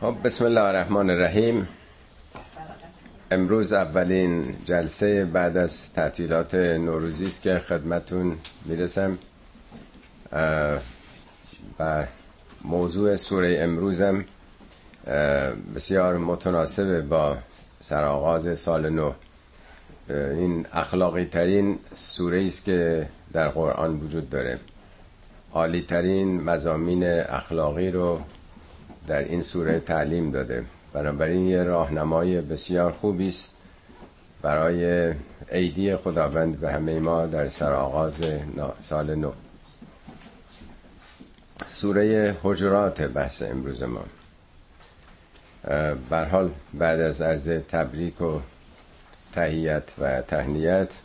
خب بسم الله الرحمن الرحیم. امروز اولین جلسه بعد از تعطیلات نوروزی است که خدمتون می‌رسم. و موضوع سوره امروزم بسیار متناسب با سرآغاز سال نو. این اخلاقی ترین سوره است که در قرآن وجود داره. عالی ترین مزامین اخلاقی رو در این سوره تعلیم داده. بنابراین یه راهنمای بسیار خوبی است برای عیدی خداوند به همه ما در سرآغاز سال نو. سوره حجرات بحث امروز ما. بر حال بعد از عرض تبریک و تهیت و تهنیت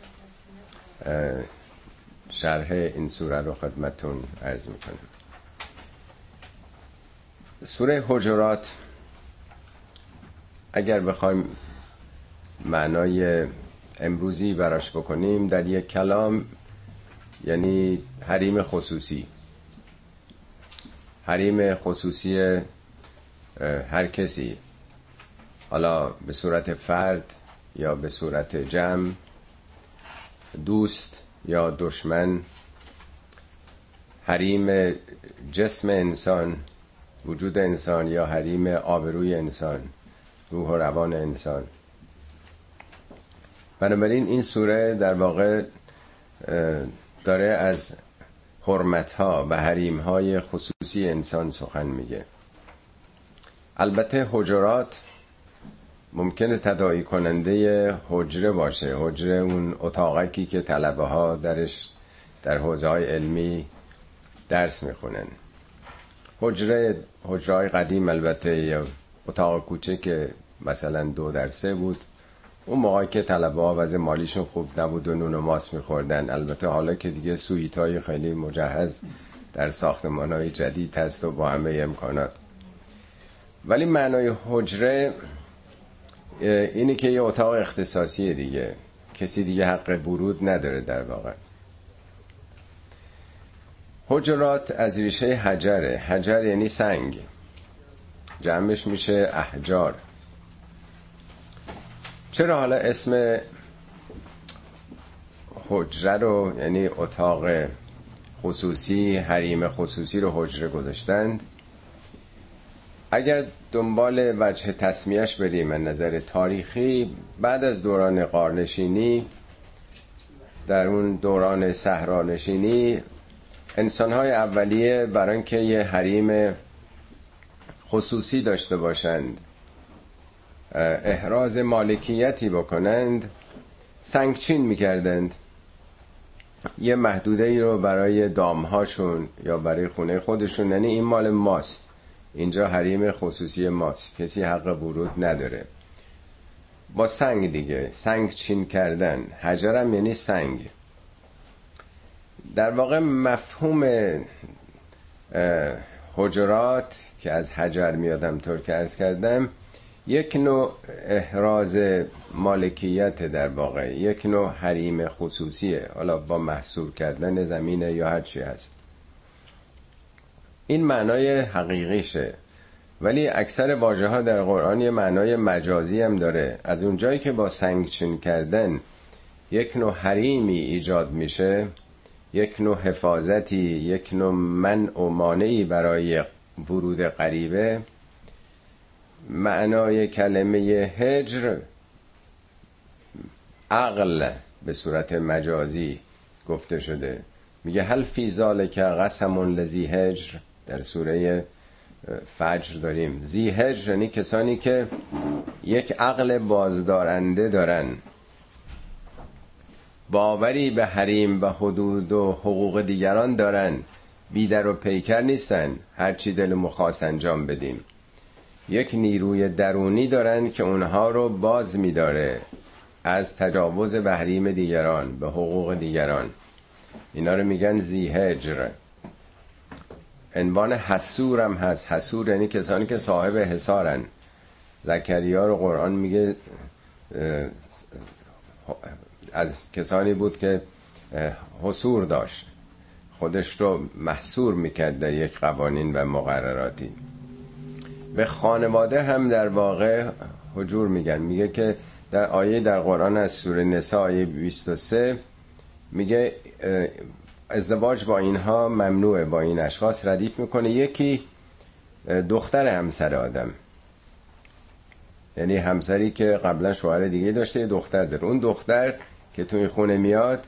شرح این سوره رو خدمتون عرض می‌کنم. سوره حجرات اگر بخوایم معنای امروزی براش بکنیم در یک کلام یعنی حریم خصوصی. حریم خصوصی هر کسی. حالا به صورت فرد یا به صورت جمع دوست یا دشمن حریم جسم انسان. وجود انسان یا حریم آبروی انسان روح و روان انسان. بنابراین این سوره در واقع داره از حرمت ها و حریم های خصوصی انسان سخن میگه. البته حجرات ممکنه تداعی کننده حجره باشه. حجره اون اتاقکی که طلبه ها درش در حوزه های علمی درس می‌خونن. حجره حجره های قدیم البته یا اتاق کوچه که مثلا دو در سه بود. اون موقعی که طلبه ها وضع مالیشون خوب نبود و نون و ماس میخوردن. البته حالا که دیگه سویت های خیلی مجهز در ساختمان های جدید هست و با همه امکانات. ولی معنای حجره اینی که یه اتاق اختصاصی دیگه. کسی دیگه حق برود نداره در واقع. حجرات از ریشه حجره. حجر یعنی سنگ. جمعش میشه احجار. چرا حالا اسم حجره رو یعنی اتاق خصوصی حریم خصوصی رو حجره گذاشتند؟ اگر دنبال وجه تصمیهش بریم من نظر تاریخی بعد از دوران قارنشینی در اون دوران صحرانشینی انسانهای اولیه برای اینکه یه حریم خصوصی داشته باشند احراز مالکیتی بکنند سنگچین می‌کردند. یه محدوده ای رو برای دامهاشون یا برای خونه خودشون یعنی این مال ماست. اینجا حریم خصوصی ماست. کسی حق ورود نداره. با سنگ دیگه سنگ چین کردن. حجرم یعنی سنگ. در واقع مفهوم حجرات که از حجر میادم طور که ارز کردم یک نوع احراز مالکیت در واقع یک نوع حریم خصوصیه حالا با محصول کردن زمینه یا هرچی هست. این معنای حقیقیشه. ولی اکثر واژه ها در قرآن یه معنای مجازی هم داره. از اونجایی که با سنگچین کردن یک نوع حریمی ایجاد میشه یک نوع حفاظتی یک نوع من و مانعی برای ورود غریبه. معنای کلمه هجر عقل به صورت مجازی گفته شده. میگه هل فی ذالک قسم لذی هجر. در سوره فجر داریم. زی هجر یعنی کسانی که یک عقل بازدارنده دارن. باوری به حریم و حدود و حقوق دیگران دارن. بیدر و پیکر نیستن. هرچی دل مخواست انجام بدیم. یک نیروی درونی دارن که اونها رو باز میداره. از تجاوز به حریم دیگران به حقوق دیگران. اینا رو میگن زی هجر عنوان حسور هم هست. حسور یعنی کسانی که صاحب حسارن زکریا رو قرآن میگه از کسانی بود که حسور داشت. خودش رو محصور می‌کرد در یک قوانین و مقرراتی. به خانواده هم در واقع حجور میگن. میگه که در آیه در قرآن از سوره نساء آیه 23 میگه ازدواج با اینها ممنوعه با این اشخاص ردیف می‌کنه. یکی دختر همسر آدم. یعنی همسری که قبلا شوهر دیگه داشته یه دختر داره. اون دختر که تو این خونه میاد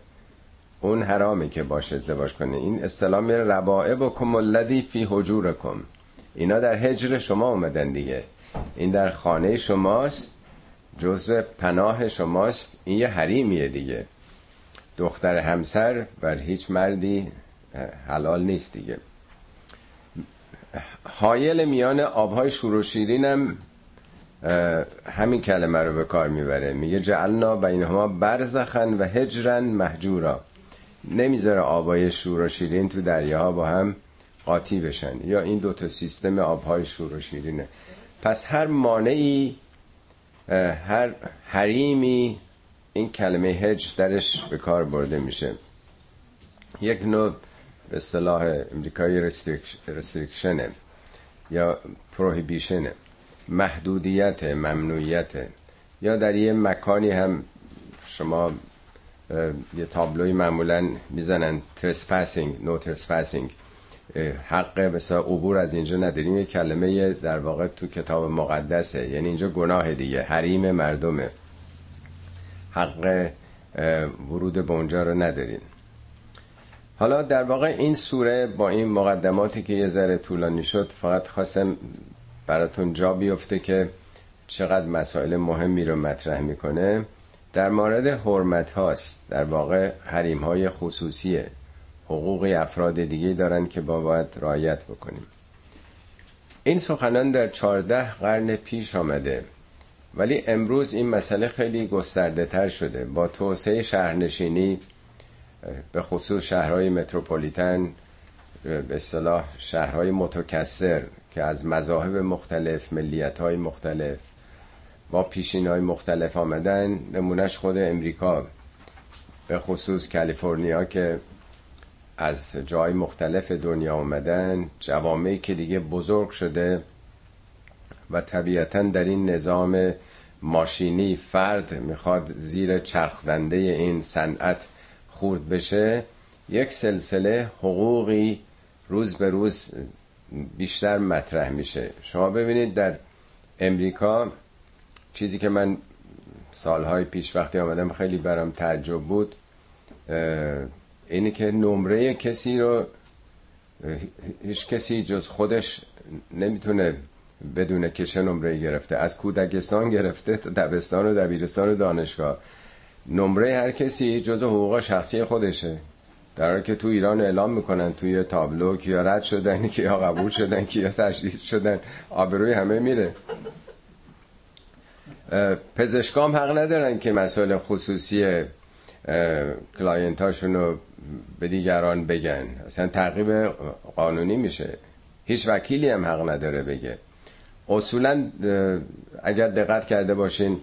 اون حرامه که باش ازدواج کنه این اصطلاح میره ربائب و کمولدی فی حجورکم. اینا در هجر شما اومدن دیگه. این در خانه شماست جزو پناه شماست. این یه حریمیه دیگه. دختر همسر بر هیچ مردی حلال نیست دیگه. حایل میان آبهای شور و شیرینم همین کلمه رو به کار می‌بره. میگه جعلنا بینهما برزخن و هجرن محجورا نمی‌ذاره آبای شور و شیرین تو دریاها با هم قاطی بشن. یا این دوتا سیستم آبهای شور و شیرینه. پس هر مانعی هر حریمی این کلمه هج درش به کار برده میشه. یک نوع به اصطلاح امریکایی رستریکشنه یا پروهیبیشنه محدودیت ممنوعیت. یا در یه مکانی هم شما یه تابلوی معمولا می‌زنن ترسپاسینگ نو ترسپاسینگ حق مثلا عبور از اینجا نداریم. یه کلمه در واقع تو کتاب مقدسه. یعنی اینجا گناه دیگه حریم مردمه. حق ورود به اونجا رو ندارین حالا در واقع این سوره با این مقدماتی که یه ذره طولانی شد فقط خواستم براتون جا بیفته که چقدر مسائل مهمی رو مطرح می‌کنه. در مورد حرمت هاست. در واقع حریم های خصوصیه حقوق افراد دیگه دارن که با باید رایت بکنیم. این سخنان در چارده قرن پیش آمده. ولی امروز این مسئله خیلی گسترده تر شده. با توسعه شهرنشینی به خصوص شهرهای متروپولیتن به اصطلاح شهرهای متکثر که از مذاهب مختلف ملیت های مختلف با پیشین های مختلف آمدن نمونش خود امریکا. به خصوص کالیفرنیا که از جای مختلف دنیا آمدن جوامعی که دیگه بزرگ شده و طبیعتا در این نظام ماشینی فرد می‌خواد زیر چرخدنده این صنعت خورد بشه یک سلسله حقوقی روز به روز بیشتر مطرح میشه. شما ببینید در امریکا چیزی که من سالهای پیش وقتی آمدم خیلی برام تعجب بود اینه که نمره کسی رو هیچ کسی جز خودش نمی‌تونه بدونه که چه نمره گرفته. از کودکستان گرفته تا دبستان و دبیرستان و دانشگاه. نمره هر کسی جز حقوق شخصی خودشه. در حالی که تو ایران اعلام می‌کنن توی تابلو یا رد شدن یا قبول شدن یا تشدید شدن. آبروی همه میره. پزشکام حق ندارن که مسائل خصوصی کلاینتاشون رو به دیگران بگن. اصلا تعقیب قانونی میشه. هیچ وکیلی هم حق نداره بگه. اصولا اگر دقت کرده باشین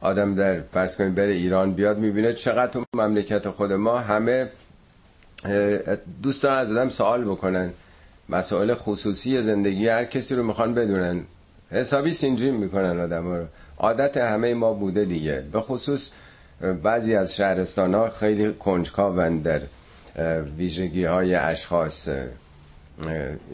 آدم در فرض کنید بره ایران بیاد می‌بینه چقدر تو مملکت خود ما همه دوستان از آدم سوال بکنن. مسائل خصوصی زندگی هر کسی رو می‌خوان بدونن. حسابی سین جیم می‌کنن آدم رو. عادت همه ما بوده دیگه. به خصوص بعضی از شهرستان ها خیلی کنجکاون در ویژگی های اشخاص.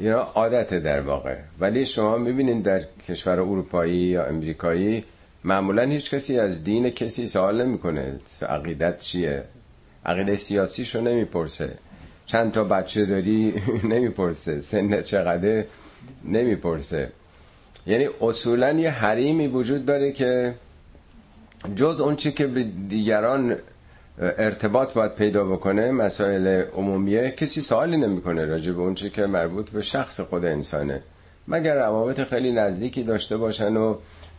اینا عادت در واقع. ولی شما می‌بینید در کشور اروپایی یا امریکایی معمولا هیچ کسی از دین کسی سوال نمی‌کنه. عقیدت چیه؟ عقیده سیاسیشو نمی‌پرسه. چند تا بچه داری؟ نمی‌پرسه. سن چقدر نمی‌پرسه. یعنی اصولا یه حریمی وجود داره که جز اون چی که به دیگران ارتباط باید پیدا بکنه مسائل عمومیه کسی سوالی نمی‌کنه راجع به اون چی که مربوط به شخص خود انسانه. مگر روابط خیلی نزدیکی داشته باشن و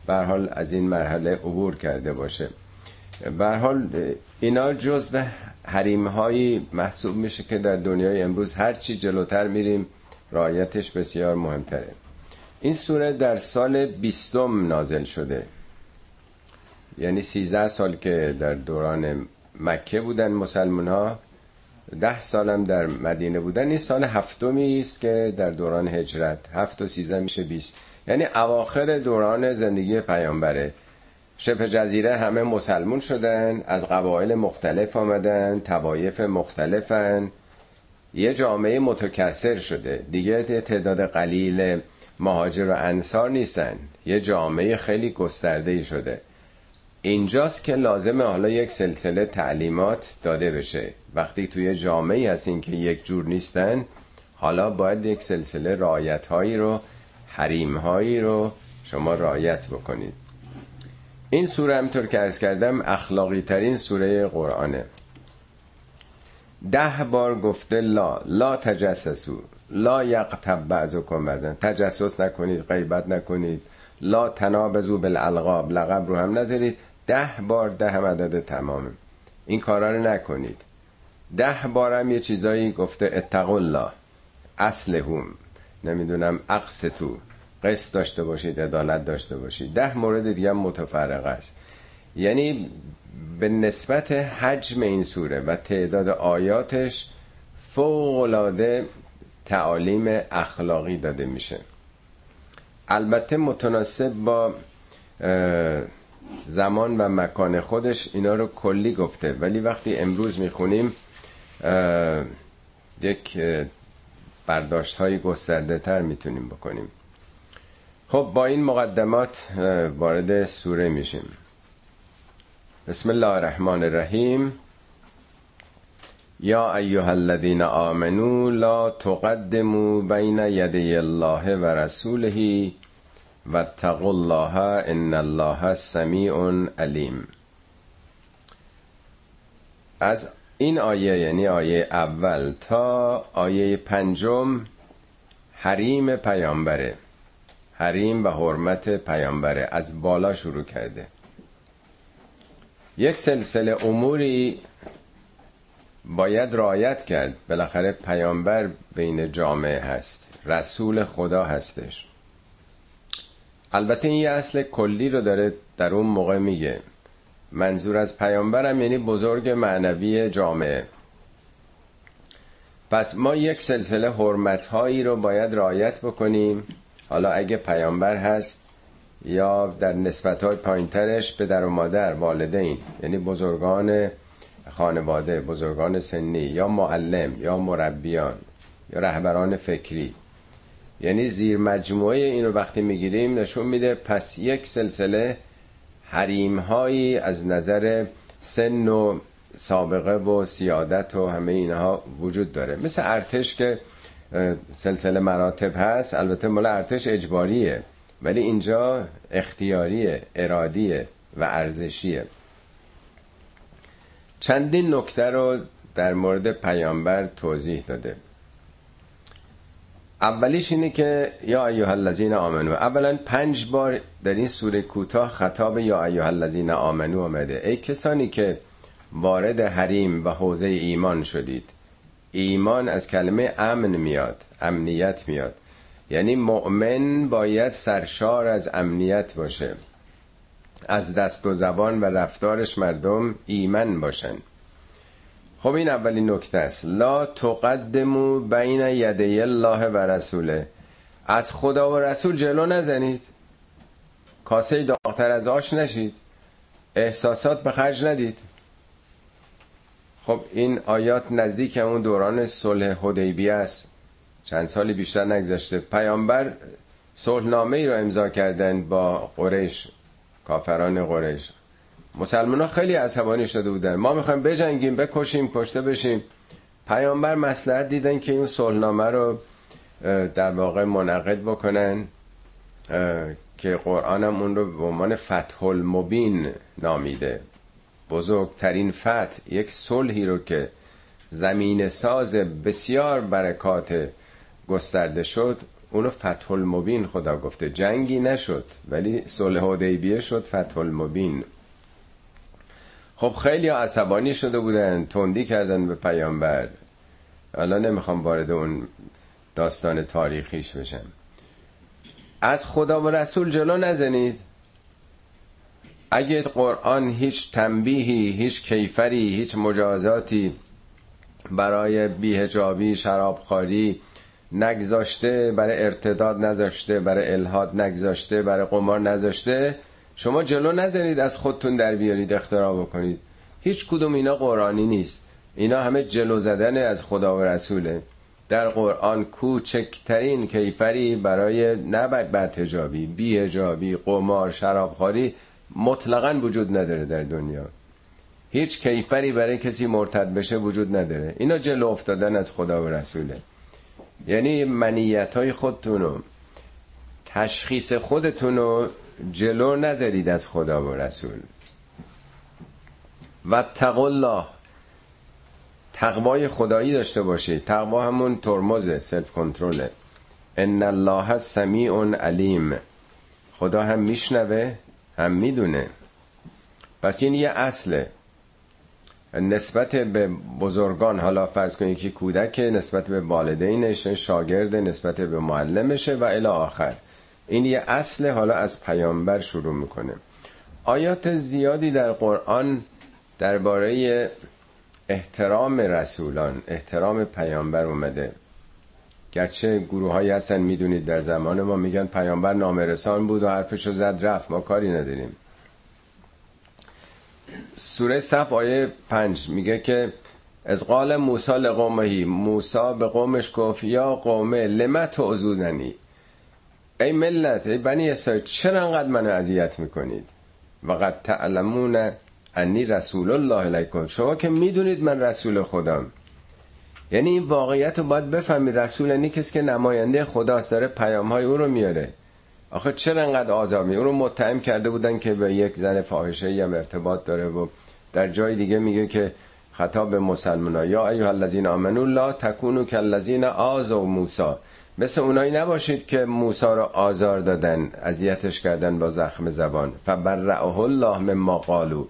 به حال از این مرحله عبور کرده باشه. به حال اینا به حریم هایی محسوب میشه که در دنیای امروز هر چی جلوتر میریم رایتش بسیار مهمتره. این سوره در سال بیستم نازل شده. یعنی سیزده سال که در دوران مکه بودن مسلمان ها ده سالم در مدینه بودن. این سال هفتمی است که در دوران هجرت هفت و سیزده میشه بیست. یعنی اواخر دوران زندگی پیامبره. شبه جزیره همه مسلمون شدن از قبایل مختلف آمدن توایف مختلفن. یه جامعه متکثر شده. دیگه تعداد قلیل مهاجر و انصار نیستن. یه جامعه خیلی گسترده شده. اینجاست که لازمه حالا یک سلسله تعلیمات داده بشه. وقتی توی جامعه هستین که یک جور نیستن حالا باید یک سلسله رایت هایی رو حریم هایی رو شما رایت بکنید. این سوره همطور که ارز کردم اخلاقی ترین سوره قرآنه. ده بار گفته لا لا تجسسو لا یقتب بعضکم بزن تجسس نکنید غیبت نکنید. لا تنابزو بالالقاب لقب رو هم نذارید. ده بار ده هم عدد تمامه. این کارا رو نکنید. ده بارم یه چیزایی گفته اتقوا الله اصلهم نمی‌دونم اقصتو قصد داشته باشید عدالت داشته باشید. ده مورد دیگه هم متفرق است. یعنی به نسبت حجم این سوره و تعداد آیاتش فوق تعالیم اخلاقی داده میشه. البته متناسب با زمان و مکان خودش اینا رو کلی گفته. ولی وقتی امروز می‌خونیم یک برداشت های گسترده تر می‌تونیم بکنیم. خب با این مقدمات وارد سوره میشیم. بسم الله الرحمن الرحیم. یا ایها الذین آمنو لا تقدموا بین یدی الله و رسوله و اتقوا الله ان الله سمیع علیم. از این آیه یعنی آیه اول تا آیه پنجم حریم پیامبره. حریم و حرمت پیامبره از بالا شروع کرده. یک سلسله اموری باید رعایت کرد. بالاخره پیامبر بین جامعه هست. رسول خدا هستش. البته این یه اصل کلی رو داره در اون موقع میگه. منظور از پیامبرم یعنی بزرگ معنوی جامعه. پس ما یک سلسله حرمت هایی رو باید رعایت بکنیم. حالا اگه پیامبر هست یا در نسبت های پایینترش به در و مادر والدین یعنی بزرگان خانواده بزرگان سنی یا معلم یا مربیان یا رهبران فکری. یعنی زیر مجموعه این رو وقتی می‌گیریم نشون میده پس یک سلسله حریم هایی از نظر سن و سابقه و سیادت و همه اینها وجود داره. مثل ارتش که سلسله مراتب هست. البته مال ارتش اجباریه ولی اینجا اختیاریه ارادیه و ارزشیه. چندین نکته رو در مورد پیامبر توضیح داده. اولیش اینه که یا ایها الذین آمنو اولا پنج بار در این سوره کوتاه خطاب یا ایها الذین آمنو آمده. ای کسانی که وارد حریم و حوزه ایمان شدید. ایمان از کلمه امن میاد امنیت میاد. یعنی مؤمن باید سرشار از امنیت باشه. از دست و زبان و رفتارش مردم ایمن باشن. خب این اولین نکته است. لا تقدمو بین یدی الله و رسوله. از خدا و رسول جلو نزنید. کاسه داغتر از آش نشید. احساسات به خرج ندید. خب این آیات نزدیک همون دوران صلح حدیبیه است. چند سالی بیشتر نگذشته. پیامبر صلحنامه ای رو امضا کردن با قریش کافران قریش. مسلمان ها خیلی عصبانی شده بودن. ما می‌خوایم بجنگیم بکشیم کشته بشیم. پیامبر مسلحت دیدن که این صلحنامه رو در واقع منعقد بکنن که قرآن هم اون رو به عنوان فتح المبین نامیده. بزرگترین فتح یک صلحی رو که زمین ساز بسیار برکات گسترده شد اونو فتح المبین خدا گفته. جنگی نشد ولی صلح حدیبیه شد فتح المبین خب خیلی عصبانی شده بودن تندی کردن به پیامبر. حالا نمی‌خوام وارد اون داستان تاریخیش بشم. از خدا و رسول جلو نزنید. اگه قرآن هیچ تنبیهی هیچ کیفری هیچ مجازاتی برای بیهجابی شرابخواری نگذاشته برای ارتداد نذاشته برای الهاد نگذاشته برای قمار نذاشته شما جلو نزنید از خودتون در بیارید اختراع بکنید. هیچ کدوم اینا قرآنی نیست. اینا همه جلو زدن از خدا و رسوله. در قرآن کوچکترین کیفری برای نه بدهجابی بیهجابی قمار شرابخواری مطلقا وجود نداره در دنیا. هیچ کیفری برای کسی مرتد بشه وجود نداره. اینا جلو افتادن از خدا و رسوله. یعنی منیت های خودتونو تشخیص خودتونو جلو نذارید از خدا و رسول. و الله. تقوای خدایی داشته باشید. تقوا همون ترمز سلف کنترله ان الله سمیع علیم. خدا هم میشنوه. هم می‌دونه. پس این یه اصله. نسبت به بزرگان حالا فرض کنید که کودک نسبت به والدینش شاگرد نسبت به معلمشه و الی آخر. این یه اصل حالا از پیامبر شروع می‌کنه. آیات زیادی در قرآن درباره احترام رسولان احترام پیامبر اومده. گرچه گروه هایی هستن می‌دونید در زمان ما میگن پیامبر نامرسان بود و حرفشو زد رفت. ما کاری نداریم. سوره صف آیه پنج میگه که از قال موسی لقومهی موسی به قومش گفت یا قومه لما تعذوننی؟ ای ملت ای بنی اسرائیل چرا انقدر منو اذیت می‌کنید؟ و قد تعلمون انی رسول الله علیکم. شما که می‌دونید من رسول خودم. یعنی این واقعیت رو باید بفهمید رسول یعنی کسی که نماینده خداست داره پیام های او رو میاره. آخه چرا انقدر آزامی؟ اون رو متهم کرده بودن که به یک زن فاحشه هم ارتباط داره و در جای دیگه میگه که خطاب به مسلمان یا ایها الذین آمنوا لا تکونوا کالذین آذوا موسی. مثل اونایی نباشید که موسی رو آزار دادن اذیتش کردن با زخم زبان. فبرعه الله مما قالوا.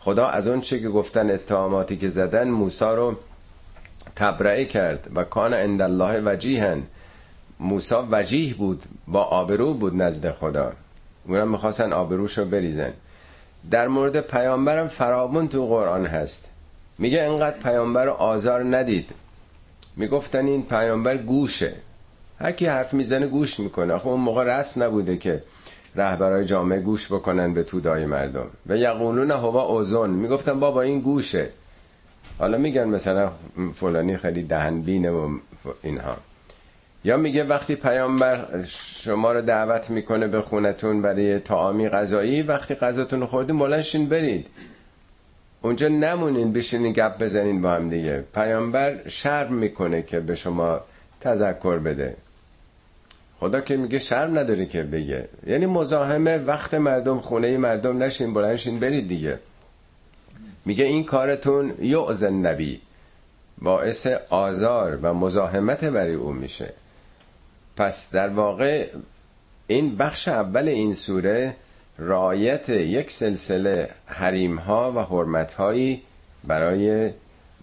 خدا از اون چه که گفتن اتهاماتی که زدن موسی رو تبرئه کرد و کان عند الله وجیهن موسی وجیه بود با آبرو بود نزد خدا. اونم می‌خواستن آبروش رو بریزن. در مورد پیامبرم فرابون تو قرآن هست. میگه انقدر پیامبر رو آزار ندید. می‌گفتن این پیامبر گوشه. هر کی حرف می‌زنه گوش می‌کنه. خب اون موقع رسم نبوده که رهبرای جامعه گوش بکنن به تودای مردم. و یقولون هوا اوزون. می‌گفتن بابا این گوشه. حالا میگن مثلا فلانی خیلی دهنبینه و اینها. یا میگه وقتی پیامبر شما رو دعوت می‌کنه به خونتون برای تعامی غذایی وقتی غذاتون رو خوردین بلنشین برید. اونجا نمونین بشینین گپ بزنین با هم دیگه. پیامبر شرم می‌کنه که به شما تذکر بده. خدا که میگه شرم نداره که بگه. یعنی مزاحمه وقت مردم خونه مردم نشین بلنشین برید دیگه. میگه این کارتون یعزن نبی باعث آزار و مزاحمت برای او میشه. پس در واقع این بخش اول این سوره رایت یک سلسله حریم ها و حرمت هایی برای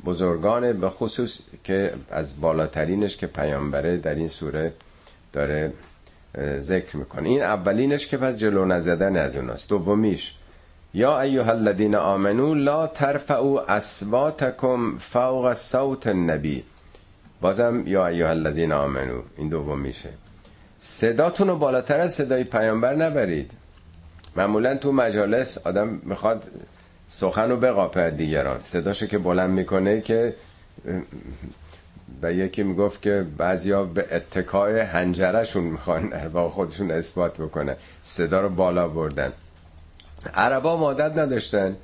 بزرگان به خصوص که از بالاترینش که پیامبره در این سوره داره ذکر می‌کنه. این اولینش که پس جلو نزدن از اوناست. دومیش یا ایها الذین آمنو لا ترفعوا اصواتکم فوق صوت النبی. بازم یا ایها الذین آمنو این دوم میشه. صداتون رو بالاتر از صدای پیامبر نبرید. معمولا تو مجالس آدم می‌خواد سخن رو بقاپه دیگران. صداشو که بلند می‌کنه که و یکی می‌گفت که بعضیا به اتکای هنجرشون می‌خوان در خودشون اثبات بکنه صدا رو بالا بردن. عربا مادت نداشتن.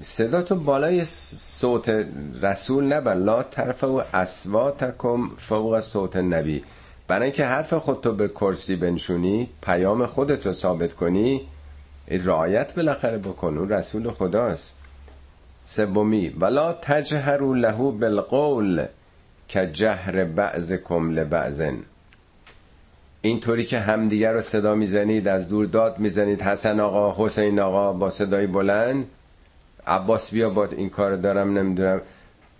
صدا تو بالای صوت رسول نبر لا طرف و اسواتکم فوق صوت نبی برای اینکه حرف خودتو به کرسی بنشونی پیام خودتو ثابت کنی رعایت بالاخره بکن. اون رسول خداست. سومی ولا تجهروا له بالقول که جهر بعضکم لبعضن. اینطوری که همدیگر رو صدا می‌زنید از دور داد می‌زنید. حسن آقا حسین آقا با صدای بلند. عباس بیا با این کار دارم نمی‌دونم.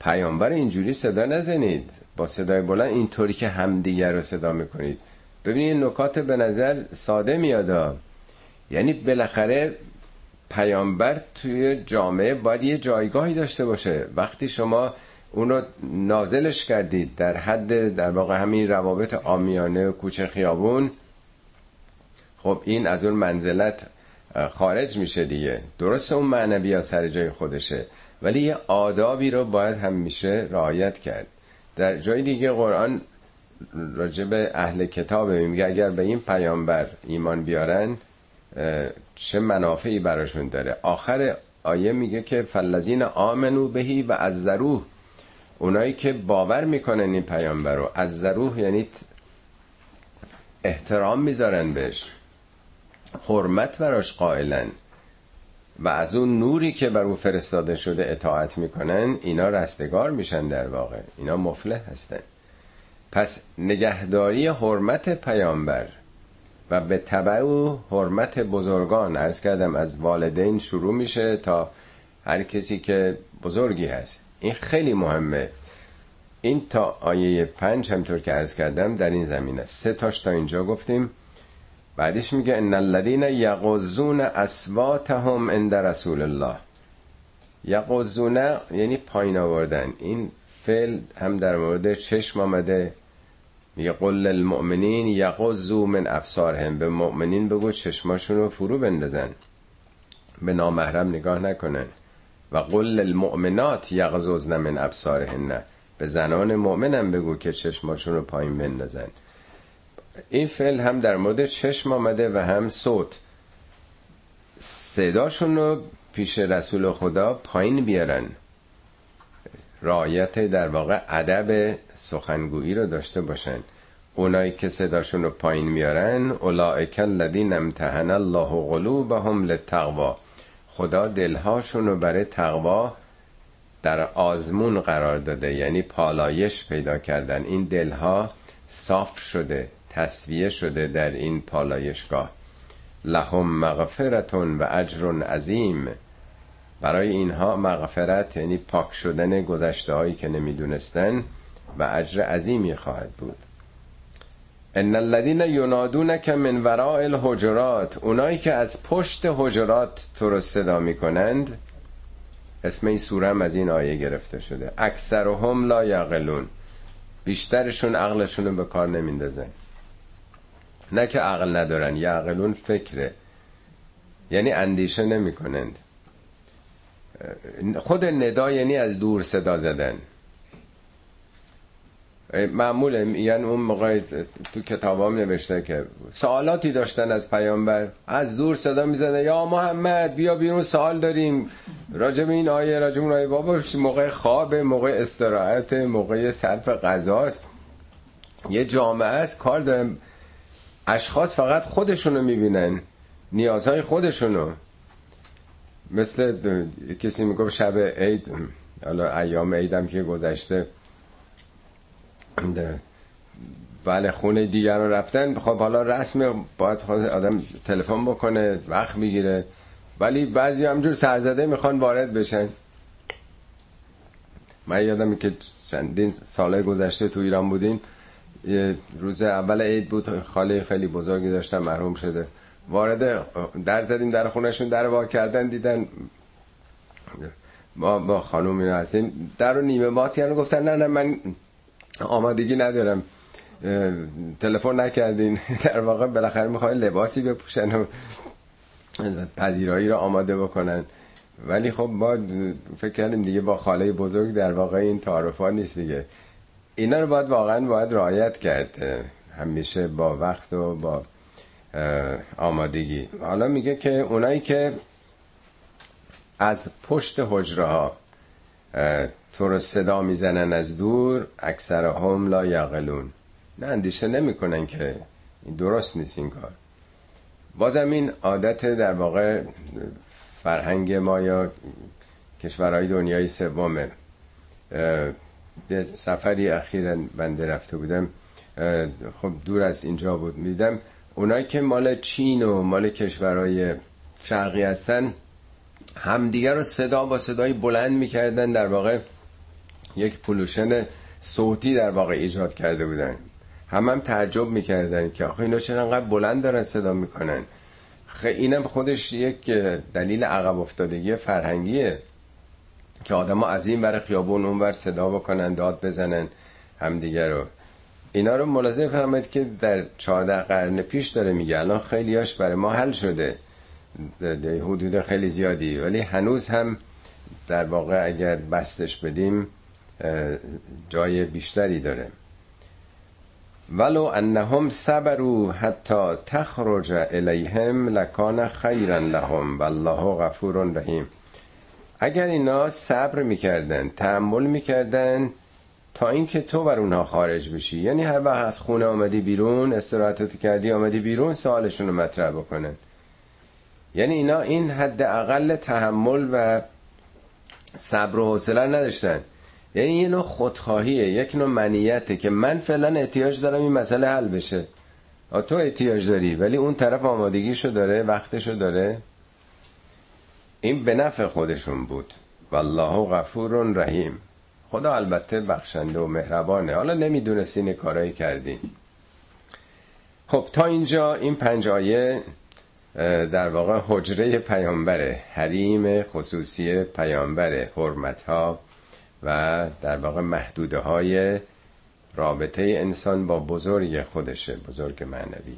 پیامبر اینجوری صدا نزنید. با صدای بلند اینطوری که همدیگر رو صدا می‌کنید. ببینید نکات به نظر ساده میادا یعنی بالاخره پیامبر توی جامعه باید یه جایگاهی داشته باشه. وقتی شما اونو نازلش کردید در حد در واقع همین روابط آمیانه و کوچه خیابون. خب این از اون منزلت خارج میشه دیگه. درست اون معنوی سر جای خودشه. ولی یه آدابی رو باید همیشه رعایت کرد. در جای دیگه قرآن راجب اهل کتاب میگه اگر به این پیامبر ایمان بیارن چه منافعی براشون داره؟ آخر آیه میگه که فلزین آمنو بهی و از ذروح اونایی که باور می‌کنن این پیامبر رو از ذروح یعنی احترام می‌ذارن بهش حرمت براش قائلن و از اون نوری که بر او فرستاده شده اطاعت می‌کنن اینا رستگار میشن در واقع اینا مفلح هستن. پس نگهداری حرمت پیامبر و به طبع او حرمت بزرگان ارز کردم از والدین شروع میشه تا هر کسی که بزرگی هست. این خیلی مهمه. این تا آیه پنج همطور که ارز کردم در این زمین است سه تاش تا اینجا گفتیم. بعدش میگه ان الذين یغضون اصواتهم عند رسول الله. یغضون یعنی پایین آوردن. این فعل هم در مورد چشم آمده. میگه قل للمؤمنین یغضوا من ابصارهم. به مؤمنین بگو چشماشون رو فرو بندازن. به نامحرم نگاه نکنن. و قل للمؤمنات یغضضن من ابصارهن. به زنان مؤمنم بگو که چشماشون رو پایین بندازن. این فعل هم در مورد چشم آمده و هم صوت. صداشون رو پیش رسول خدا پایین بیارن. رعایت در واقع ادب سخنگویی رو داشته باشن. اونایی که صداشون رو پایین میارن اولائک الذین امتحن الله قلوبهم للتقوا خدا دلهاشون رو برای تقوا در آزمون قرار داده یعنی پالایش پیدا کردن. این دلها صاف شده تصویه شده در این پالایشگاه. لهم مغفرتون و اجر عظیم. برای اینها مغفرت یعنی پاک شدن گذشته هایی که نمی‌دونستن و اجر عظیمی خواهد بود. ان الذين ينادونك من وراء الحجرات اونایی که از پشت حجرات تو رو صدا می‌کنند اسم این سوره هم از این آیه گرفته شده. اکثرهم لا یعقلون. بیشترشون عقلشون رو به کار نمیندازن. نه که عقل ندارن یعقلون فکره. یعنی اندیشه نمی کنند خود ندا یعنی از دور صدا زدن. معموله یعنی اون موقع تو کتابام نوشته که سوالاتی داشتن از پیامبر. از دور صدا می‌زنه یا محمد بیا بیرون سوال داریم. راجب این آیه راجب اون آیه بابا موقع خواب موقع استراحت موقع صرف غذاست. یه جامعه است کار دارن. اشخاص فقط خودشونو می‌بینن. نیازهای خودشونو. مثل کسی می‌گفت شب عید حالا ایام عیدم که گذشته. بله خونه دیگر رو رفتن. خب حالا رسم باید آدم تلفن بکنه وقت می‌گیره. ولی بعضی همجور سرزده می‌خوان وارد بشن. من یادم که چندین ساله گذشته تو ایران بودیم. روز اول عید بود خاله خیلی بزرگی داشتن مرحوم شده. وارد در زدیم در خونشون در وا کردن دیدن ما با خانوم اینو هستیم. در رو نیمه باز کردن گفتن نه نه من آمادگی ندارم. تلفن نکردین. در واقع بالاخره می‌خوای لباسی بپوشن و پذیرایی رو آماده بکنن. ولی خب ما فکر کردیم دیگه با خاله بزرگ در واقع این تعارفات نیست دیگه. اینا رو باید واقعا باید رعایت کرد. همیشه با وقت و با آمادگی. حالا میگه که اونایی که از پشت حجره ها تو رو صدا می‌زنن از دور اکثر هم لا یقلون نه اندیشه نمی‌کنن که این درست نیست این کار. بازم این عادت در واقع فرهنگ ما یا کشورهای دنیای سومه. سفری اخیرا بنده رفته بودم. خب دور از اینجا بود. میدم اونایی که مال چین و مال کشورهای شرقی هستن همدیگه رو صدا با صدای بلند می‌کردن در واقع یک پولوشن صوتی در واقع ایجاد کرده بودن. هم هم تعجب می‌کردن که آخه اینا چرا انقدر بلند دارن صدا می‌کنن. اینم خودش یک دلیل عقب افتادگی فرهنگیه که آدما از این ور خیابون اون ور صدا بکنن داد بزنن همدیگه رو. اینا رو ملاحظه فرمایید که در 14 قرن پیش داره میگه. الان خیلیاش برای ما حل شده. حدود خیلی زیادی. ولی هنوز هم در واقع اگر بستش بدیم جای بیشتری داره. ولو انهم صبروا حتی تخرج الیهم لکان خیرا لهم والله غفور رحیم. اگر اینا صبر می‌کردن تحمل می‌کردن تا اینکه تو بر اونها خارج بشی. یعنی هر وقت از خونه آمدی بیرون استراحتت کردی آمدی بیرون سوالشون رو مطرح بکنن. یعنی اینا این حد اقل تحمل و صبر و حوصله نداشتن. یعنی یه نوع خودخواهیه یک نوع منیته که من فعلا احتیاج دارم این مسئله حل بشه. تو احتیاج داری ولی اون طرف آمادگیشو داره وقتشو داره. این به نفع خودشون بود. والله غفور رحیم. خدا البته بخشنده و مهربانه. حالا نمی‌دونستین کارایی کردین خب تا اینجا این پنج آیه در واقع حجره پیامبره حریم خصوصی پیامبره حرمت ها و در واقع محدوده های رابطه انسان با بزرگ خودشه بزرگ معنوی.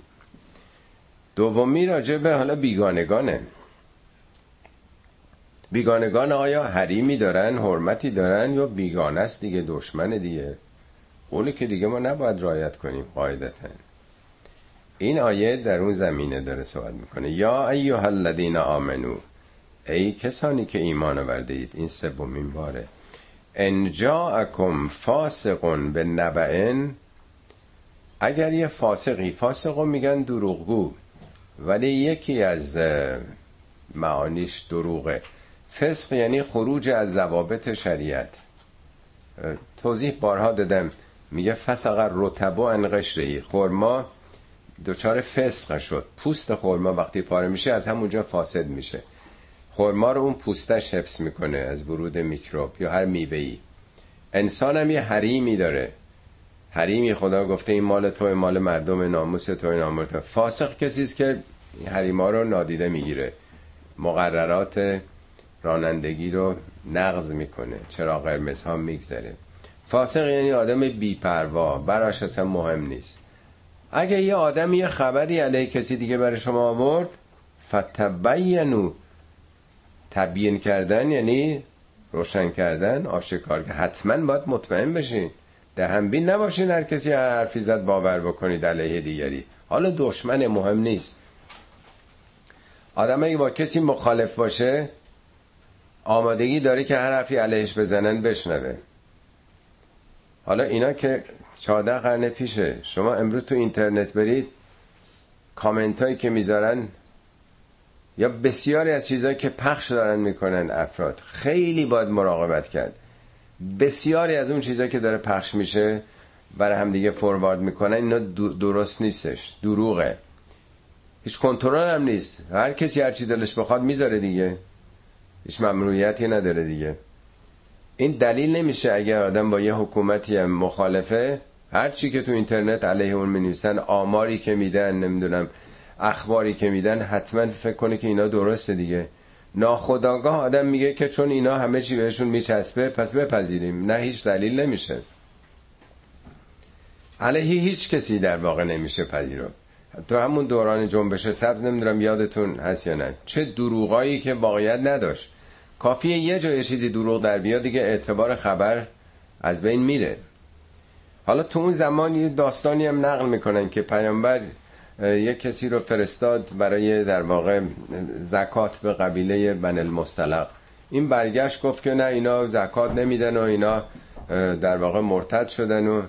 دومی راجع به حالا بیگانگانه. بیگانگان آیا حریمی دارن حرمتی دارن یا بیگانه است دیگه دشمن دیگه؟ اونی که دیگه ما نباید رایت کنیم قاعدتا. این آیه در اون زمینه داره صحبت می‌کنه. یا ایها الذین آمنو ای کسانی که ایمان آورده اید این سومین باره. ان جاءکم فاسق به نبعن اگر یه فاسقی فاسقو میگن دروغگو ولی یکی از معانیش دروغه. فسق یعنی خروج از ضوابط شریعت. توضیح بارها دادم. میگه فسق رتبو ان قشری خرما دچار فسق شد. پوست خرما وقتی پاره میشه از همونجا فاسد میشه. خرما رو اون پوستش حفظ می‌کنه از ورود میکروب یا هر میوه‌ای. انسان هم یه حریمی داره. حریمی خدا گفته این مال تو مال مردم ناموس تو ناموس فاسق کسی است که حریما رو نادیده می‌گیره. مقررات رانندگی رو نقض می‌کنه. چرا قرمز ها میگذره. فاسق یعنی آدم بیپروا. براش اصلا مهم نیست. اگه یه آدم یه خبری علیه کسی دیگه برای شما آورد فتبینو تبیین کردن یعنی روشن کردن آشکار که حتما باید مطمئن بشین. دهنبین نباشین هر کسی هر حرفی زد باور بکنید علیه دیگری. حالا دشمن مهم نیست. آدم اگه با کسی مخالف باشه آمادگی داره که هر حرفی علیهش بزنن بشنوه. حالا اینا که چهارده قرن پیشه. شما امروز تو اینترنت برید کامنت هایی که می‌ذارن یا بسیاری از چیزهایی که پخش دارن می‌کنن افراد. خیلی باید مراقبت کرد. بسیاری از اون چیزهایی که داره پخش میشه برای هم دیگه فوروارد می‌کنن اینا درست نیستش دروغه. هیچ کنترل هم نیست. هر کسی هر چی دلش بخواد می‌ذاره دیگه. هیچ ممنوعیتی نداره دیگه. این دلیل نمیشه اگر آدم با یه حکومتی هم مخالفه هر چی که تو اینترنت علیه اون می‌نویسن آماری که میدن نمی‌دونم اخباری که میدن حتما فکر کنه که اینا درسته دیگه. ناخداگاه آدم میگه که چون اینا همه چی بهشون میچسبه پس بپذیریم. نه هیچ دلیل نمیشه. علیه هیچ کسی در واقع نمیشه پذیرو تو همون دوران جنبش سبز نمی‌دونم یادتون هست یا نه. چه دروغایی که واقعیت نداشت. کافیه یه جای چیزی دروغ در بیاد دیگه اعتبار خبر از بین میره. حالا تو اون زمان یه داستانی هم نقل می‌کنن که پیامبر یه کسی رو فرستاد برای در واقع زکات به قبیله بن المستلق این برگشت گفت که نه اینا زکات نمیدن و اینا در واقع مرتد شدن و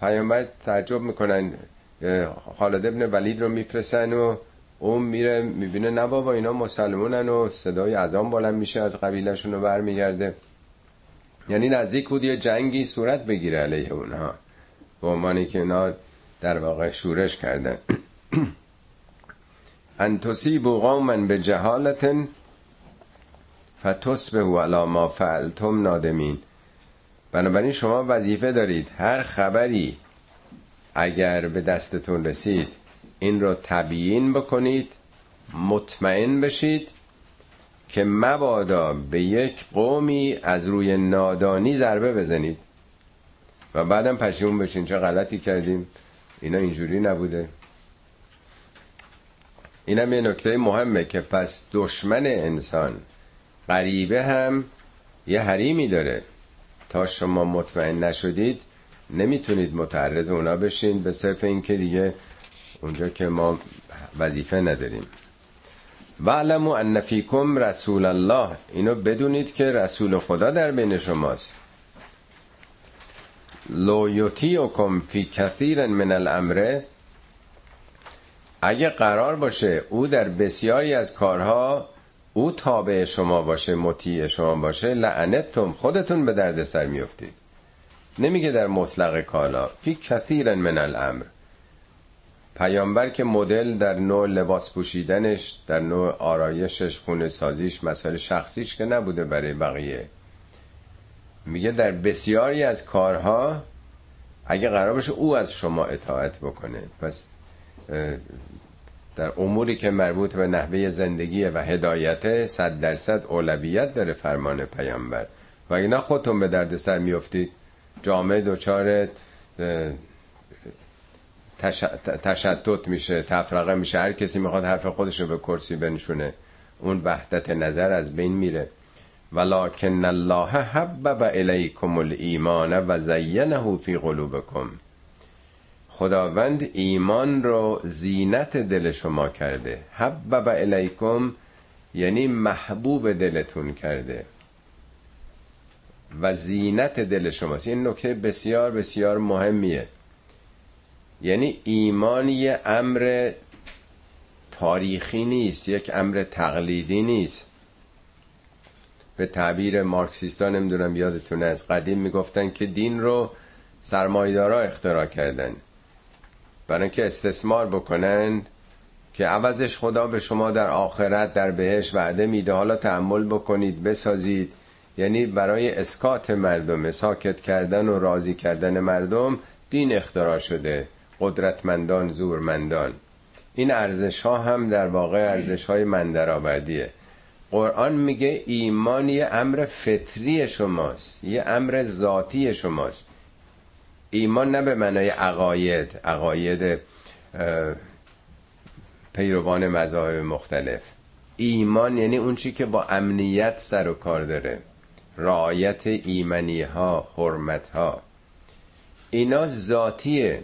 پیامبر تعجب می‌کنن خالد ابن ولید رو میفرسن و اون میره می‌بینه نه بابا اینا مسلمونن و صدای ازان بلند میشه از قبیلهشون رو برمیگرده. یعنی نزدیک بود یه جنگی صورت بگیره علیه اونها. به عنوانی که اینا در واقع شورش کردن. ان تصیبوا قوما به جهالت فتصبحوا علی ما فعلتم نادمین. بنابراین شما وظیفه دارید هر خبری اگر به دستتون رسید این رو تبیین بکنید مطمئن بشید که مبادا به یک قومی از روی نادانی ضربه بزنید. و بعدم پشیمون بشین. چه غلطی کردیم؟ اینا اینجوری نبوده. اینم یه نکته مهمه که پس دشمن انسان غریبه هم یه حریمی داره. تا شما مطمئن نشدید نمی‌تونید متعرض اونا بشین به صرف اینکه دیگه اونجا که ما وظیفه نداریم. و علمو ان رسول الله. اینو بدونید که رسول خدا در بین شماست. لو یطیعکم فی کثیر من الامر. اگه قرار باشه او در بسیاری از کارها او تابع شما باشه مطیع شما باشه لعنتم خودتون به درد سر میفتید نمیگه در مطلق کالا فی کثیر من الامر. پیامبر که مدل در نوع لباس پوشیدنش در نوع آرایشش خونه سازیش مسائل شخصیش که نبوده برای بقیه. میگه در بسیاری از کارها اگه قرار باشه او از شما اطاعت بکنه. پس در اموری که مربوط به نحوه زندگی و هدایت صد درصد اولویت داره فرمان پیامبر. و اینا خودتون به درد سر میفتید جامعه دچار تشتت میشه تفرقه میشه. هر کسی می‌خواد حرف خودش رو به کرسی بنشونه اون وحدت نظر از بین میره. ولکن الله حبب الیکم الایمان و زینه فی قلوبکم. خداوند ایمان رو زینت دل شما کرده. حبب الیکم یعنی محبوب دلتون کرده. و زینت دل شماست. این نکته بسیار بسیار مهمیه. یعنی ایمان یه امر تاریخی نیست یک امر تقلیدی نیست. به تعبیر مارکسیستا نمی‌دونم یادتونه از قدیم می‌گفتن که دین رو سرمایدارا اختراع کردن. برای اینکه استثمار بکنن که عوضش خدا به شما در آخرت در بهش وعده میده. حالا تحمل بکنید بسازید. یعنی برای اسکات مردم ساکت کردن و راضی کردن مردم دین اختراع شده. قدرتمندان زورمندان. این ارزش ها هم در واقع ارزش های مندرآوردیه قرآن میگه ایمان یه امر فطری شماست یه امر ذاتی شماست. ایمان نه به معنای عقاید عقاید پیروان مذاهب مختلف. ایمان یعنی اون چی که با امنیت سر و کار داره. رعایت ایمنی ها حرمت ها اینا ذاتیه.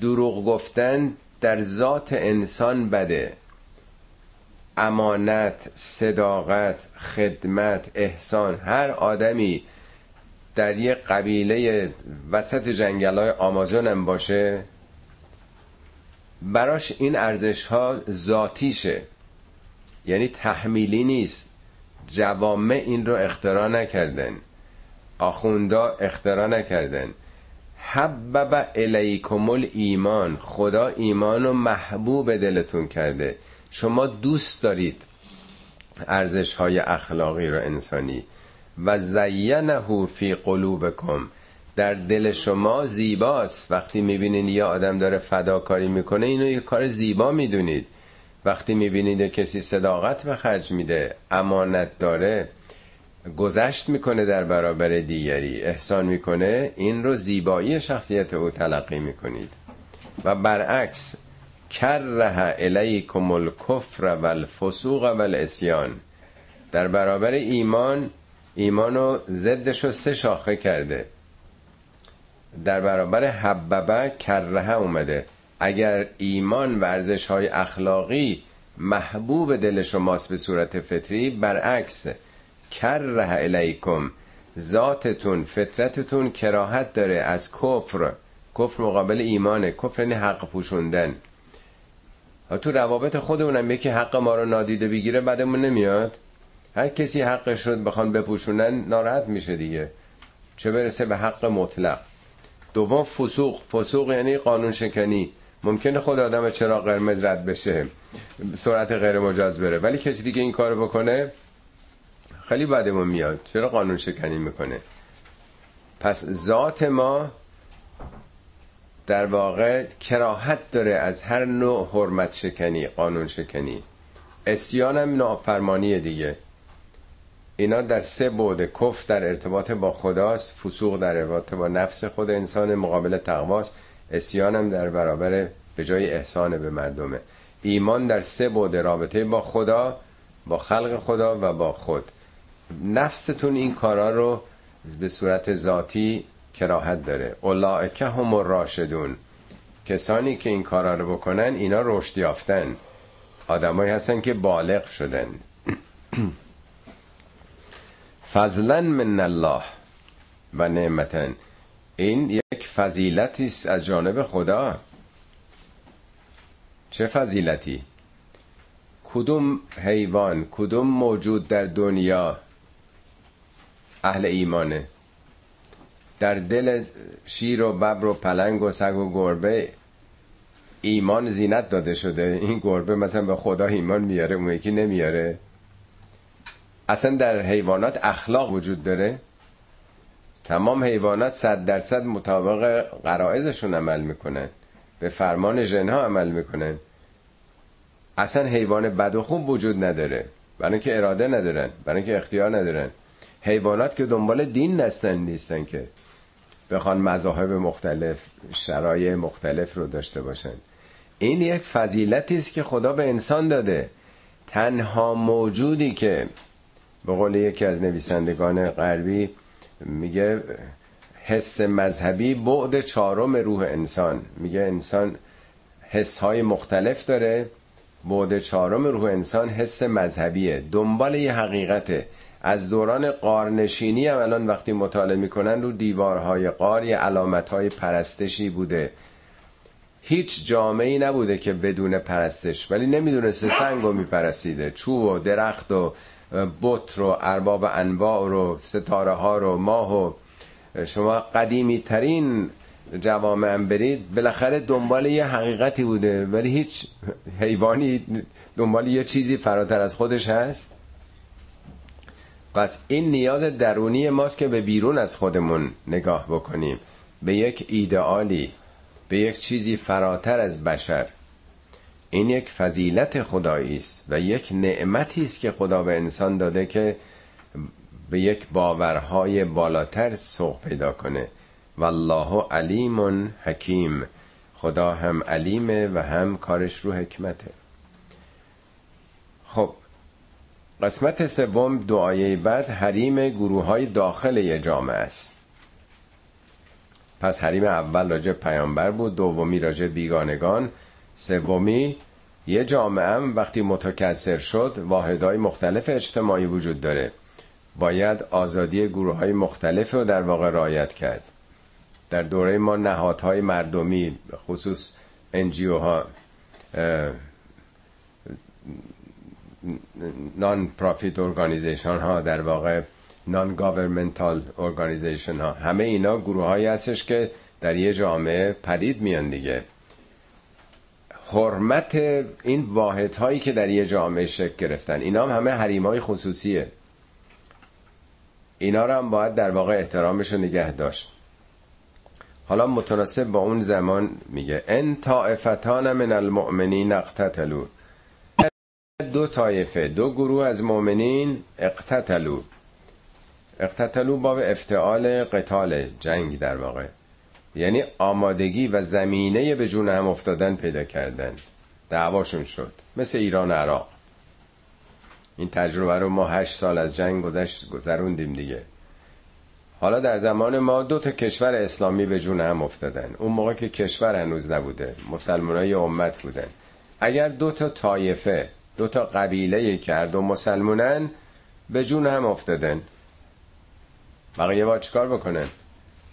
دروغ گفتن در ذات انسان بده. امانت صداقت خدمت احسان هر آدمی در یه قبیله وسط جنگل های آمازون هم باشه براش این ارزش ها ذاتیشه. یعنی تحمیلی نیست. جوامع این رو اختراع نکردن. آخوندا اختراع نکردن. حبب الیکم ایمان خدا ایمان رو محبوب دلتون کرده. شما دوست دارید ارزش های اخلاقی رو انسانی. و زینه فی قلوبکم. در دل شما زیباست. وقتی می‌بینید یه آدم داره فداکاری می‌کنه اینو یه کار زیبا می‌دونید. وقتی می‌بینید کسی صداقت به خرج میده امانت داره گذشت می‌کنه در برابر دیگری. احسان می‌کنه این رو زیبایی شخصیت او تلقی می‌کنید. و برعکس کره الیکم الکفر و الفسوق و الاسیان در برابر ایمان ایمانو ضدش رو سه شاخه کرده. در برابر حببه کره اومده. اگر ایمان و های اخلاقی محبوب دل شماست به صورت فطری برعکس کره الیکم ذاتتون فطرتتون کراهت داره از کفر. کفر مقابل ایمانه. کفر یعنی حق پوشوندن. تو روابط خودمونم یکی حق ما رو نادیده بگیره بعدمون نمیاد. هر کسی حقش رو بخوان بپوشونن ناراحت میشه دیگه. چه برسه به حق مطلق. دوم فسوق. فسوق یعنی قانون شکنی. ممکنه خود آدم چرا قرمز رد بشه سرعت غیر مجاز بره. ولی کسی دیگه این کارو بکنه خیلی بعدمون میاد. چرا قانون شکنی می‌کنه؟ پس ذات ما در واقع کراهت داره از هر نوع حرمت شکنی قانون شکنی. اسیان هم نافرمانی دیگه. اینا در سه بعد کفر در ارتباط با خداست فسوق در ارتباط با نفس خود انسان مقابل تقواست. اسیان هم در برابر به جای احسان به مردمه. ایمان در سه بعد رابطه با خدا با خلق خدا و با خود. نفستون این کارا رو به صورت ذاتی کراهت داره. اولائکه هم راشدون کسانی که این کارا رو بکنن اینا رشد یافتن. آدمایی هستن که بالغ شدن. فضلا من الله و نعمتن این یک فضیلتی است از جانب خدا. چه فضیلتی؟ کدوم حیوان کدوم موجود در دنیا اهل ایمانه. در دل شیر و ببر و پلنگ و سگ و گربه ایمان زینت داده شده. این گربه مثلا به خدا ایمان میاره اون یکی نمیاره. اصلا در حیوانات اخلاق وجود داره. تمام حیوانات صد درصد مطابق قرائزشون عمل می‌کنن. به فرمان جنها عمل می‌کنن. اصلا حیوان بد و خوب وجود نداره. برای اینکه اراده ندارن برای اینکه اختیار ندارن. حیوانات که دنبال دین نستن نیستن که بخوان مذاهب مختلف شرایع مختلف رو داشته باشن. این یک فضیلتی است که خدا به انسان داده. تنها موجودی که به قول یکی از نویسندگان غربی میگه حس مذهبی بعد چهارم روح انسان. میگه انسان حس های مختلف داره بعد چهارم روح انسان حس مذهبیه. دنبال یه حقیقته. از دوران قارنشینی هم الان وقتی مطالعه می‌کنن رو دیوارهای قار یه علامتهای پرستشی بوده. هیچ جامعه نبوده که بدون پرستش ولی نمی‌دونسته سنگ رو میپرستیده چوب و درخت و بط رو ارباب انواع رو ستاره ها رو ماه و شما قدیمی ترین جوامع هم برید بالاخره دنبال یه حقیقتی بوده ولی هیچ حیوانی دنبال یه چیزی فراتر از خودش هست؟ پس این نیاز درونی ماست که به بیرون از خودمون نگاه بکنیم. به یک ایدئالی به یک چیزی فراتر از بشر. این یک فضیلت خدایی است و یک نعمتی است که خدا به انسان داده که به یک باورهای بالاتر سوق پیدا کنه. والله علیم حکیم. خدا هم علیمه و هم کارش رو حکمته. خب قسمت سوم دعای بعد حریم گروه های داخل یه جامعه است. پس حریم اول راجع پیامبر بود دومی راجع بیگانگان سومی یه جامعه هم وقتی متکثر شد واحدهای مختلف اجتماعی وجود داره. باید آزادی گروه های مختلف رو در واقع رعایت کرد. در دوره ما نهادهای مردمی خصوص NGO ها non-profit organization ها در واقع non-governmental organization ها. همه اینا گروه هایی هستش که در یه جامعه پدید میان دیگه. حرمت این واحد هایی که در یه جامعه شکل گرفتن اینا هم همه حریم های خصوصیه. اینا رو هم باید در واقع احترامش رو نگه داشت. حالا متناسب با اون زمان میگه ان طائفتان من المؤمنین اقتتلوا. دو طایفه دو گروه از مؤمنین اقتتلوا. اقتتلوا باب افتعال قتال جنگ در واقع. یعنی آمادگی و زمینه به جون هم افتادن پیدا کردن. دعواشون شد. مثل ایران و عراق. این تجربه رو ما هشت سال از جنگ گذشت گذروندیم دیگه. حالا در زمان ما دو تا کشور اسلامی به جون هم افتادن. اون موقع که کشور هنوز نبوده. مسلمان امت بودن. اگر دو تا طایفه دو تا قبیله که هر دو مسلمونن به جون هم افتادن. بقیه با چیکار بکنن؟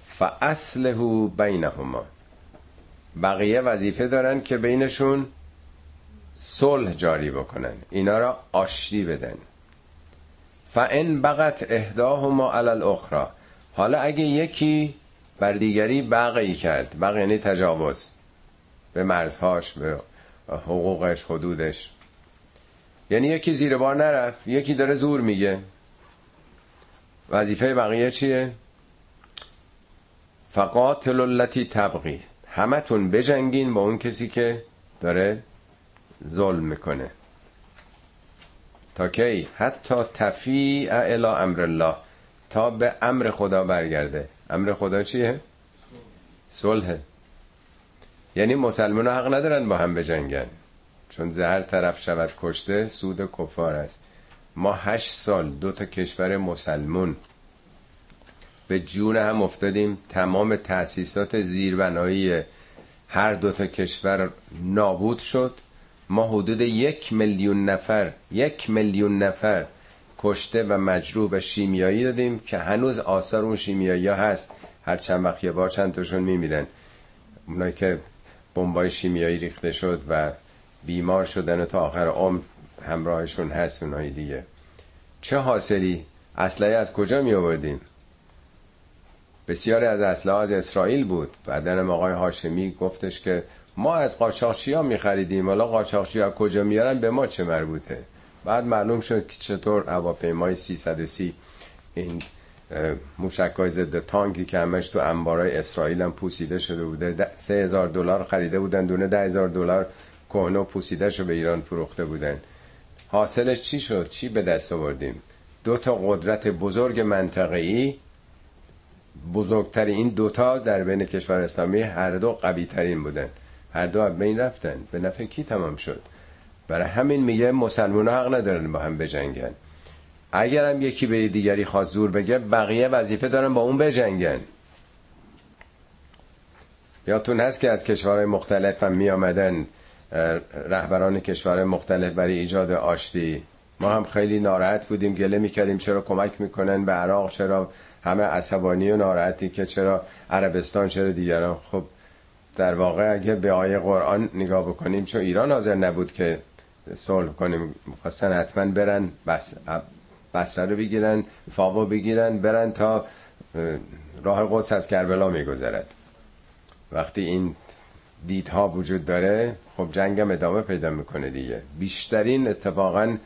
فاصله بینهما. بقیه وظیفه دارن که بینشون صلح جاری بکنن. اینا را آشتی بدن. فان بغت احداهما علی الاخرى حالا اگه یکی بر دیگری بغی کرد بغی یعنی تجاوز. به مرزهاش به حقوقش حدودش. یعنی یکی زیر بار نرفت یکی داره زور میگه. وظیفه بقیه چیه؟ فقاتل التي تبغی. همتون بجنگین با اون کسی که داره ظلم می‌کنه. تا کی؟ حتی تفیع الی امر الله. تا به امر خدا برگرده. امر خدا چیه؟ صلح. یعنی مسلمان حق ندارن با هم بجنگن. چون زهر طرف شود کشته سود کفار است. ما هشت سال دو تا کشور مسلمون به جون هم افتادیم. تمام تأسیسات زیربنایی هر دو تا کشور نابود شد. ما حدود یک میلیون نفر یک میلیون نفر کشته و مجروح و شیمیایی دادیم که هنوز آثار اون شیمیایی ها هست. هر چند وقت یه بار چند تاشون میمیرن. اونایی که بمبای شیمیایی ریخته شد و بیمار شدن و تا آخر عمر همراهشون هست اونایی دیگه. چه حاصلی؟ اسلحه از کجا می آوردیم بسیاری از اسلحه از اسرائیل بود. بعدن آقای هاشمی گفتش که ما از قاچاقچی ها می خریدیم حالا قاچاقچی ها کجا میارن؟ به ما چه مربوطه؟ بعد معلوم شد که چطور هواپیمای 330 این موشک های ضد تانکی که همش تو انبارای اسرائیل هم پوسیده شده بوده سه هزار دلار خریده بودن دونه ده هزار دلار کهنه پوسیده شو به ایران فروخته بودن. حاصلش چی شد؟ چی به دست آوردیم؟ دو تا قدرت بزرگ منطقه‌ای بزرگتر این دوتا در بین کشور اسلامی هر دو قوی ترین بودن. هر دو بین رفتن. به نفع کی تمام شد؟ برای همین میگه مسلمان حق ندارن با هم بجنگن. اگر هم یکی به دیگری خواست زور بگه بقیه وظیفه دارن با اون بجنگن. یادتون هست که از کشورهای مختلف هم می آمدن رهبران کشورهای مختلف برای ایجاد آشتی. ما هم خیلی ناراحت بودیم گله می‌کردیم چرا کمک می‌کنن به عراق چرا همه عصبانی و ناراحتی که چرا عربستان چرا دیگران. خب در واقع اگه به آیه قرآن نگاه بکنیم چون ایران حاضر نبود که صلح کنیم خواستن حتما برن بس بسره رو بگیرن فاوا بگیرن برن تا راه قدس از کربلا میگذرد. وقتی این دیدها وجود داره خب جنگم ادامه پیدا می‌کنه دیگه. بیشترین اتفاقا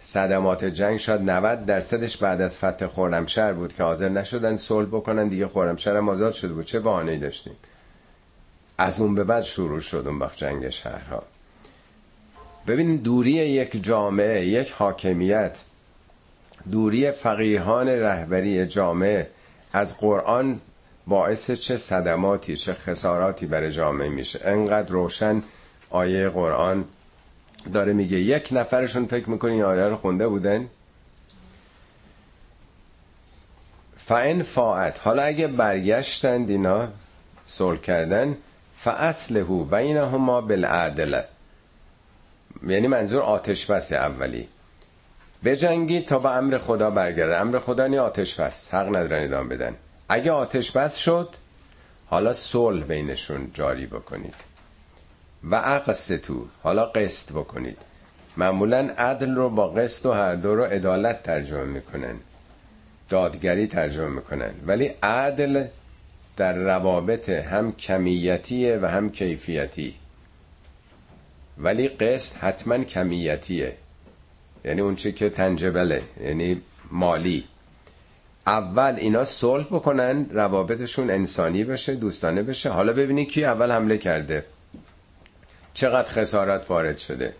صدمات جنگ شاید 90 درصدش بعد از فتح خرمشهر بود که حاضر نشدن صلح بکنن. دیگه خرمشهر هم آزاد شده بود. چه بهانه‌ای داشتیم؟ از اون به بعد شروع شد اون وقت جنگ شهرها. ببین دوری یک جامعه یک حاکمیت دوری فقیهان رهبری جامعه از قرآن باعث چه صدماتی چه خساراتی برای جامعه میشه. انقدر روشن آیه قرآن داره میگه یک نفرشون فکر می‌کنی آیه رو خونده بودن؟ فان فاعت حالا اگه برگشتند اینا صلح کردن فاصله بینهما بالعدل یعنی منظور آتش بس اولی. بجنگی تا به امر خدا برگرده امر خدا نی آتش بس حق ندارن ادام بدن. اگه آتش بس شد حالا صلح بینشون جاری بکنید. و تو حالا قسط بکنید. معمولا عدل رو با قسط و هر دو رو عدالت ترجمه می‌کنن. دادگری ترجمه می‌کنن. ولی عدل در روابط هم کمیتیه و هم کیفیتی. ولی قسط حتما کمیتیه. یعنی اون چی که تنجبله یعنی مالی. اول اینا صلح بکنن روابطشون انسانی بشه دوستانه بشه. حالا ببینید کی اول حمله کرده. چقدر خسارت وارد شده.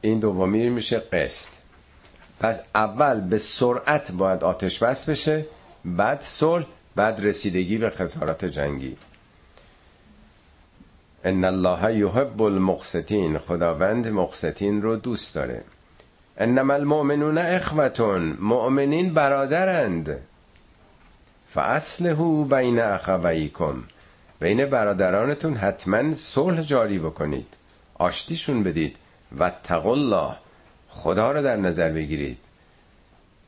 این دومی میشه قسط. پس اول به سرعت باید آتش بس بشه بعد صلح بعد رسیدگی به خسارات جنگی. ان الله یحب المقسطین. خداوند مقسطین رو دوست داره. انما المؤمنون اخوتون مؤمنین برادرند. فاصله بین اخویکم. بین برادرانتون حتما صلح جاری بکنید. آشتیشون بدید. و الله. خدا رو در نظر بگیرید.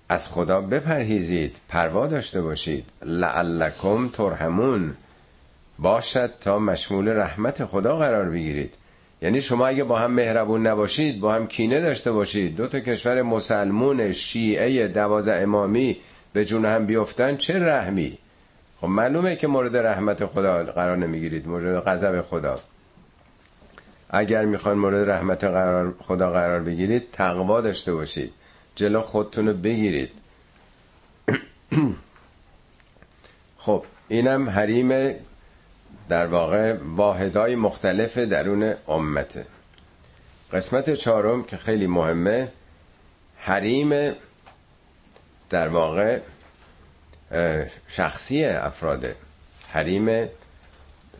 از خدا بپرهیزید. پروا داشته باشید. لعلکم ترحمون. باشد تا مشمول رحمت خدا قرار بگیرید. یعنی شما اگه با هم مهربون نباشید با هم کینه داشته باشید. دو تا کشور مسلمون شیعه دوازه امامی به جون هم بیفتن چه رحمی؟ خب معلومه که مورد رحمت خدا قرار نمی‌گیرید مورد غضب خدا. اگر می‌خوان مورد رحمت قرار خدا قرار بگیرید تقوا داشته باشید. جلو خودتون رو بگیرید. خب اینم حریم در واقع واحدهای مختلف درون امته. قسمت چهارم که خیلی مهمه حریم در واقع شخصی افراده. حریم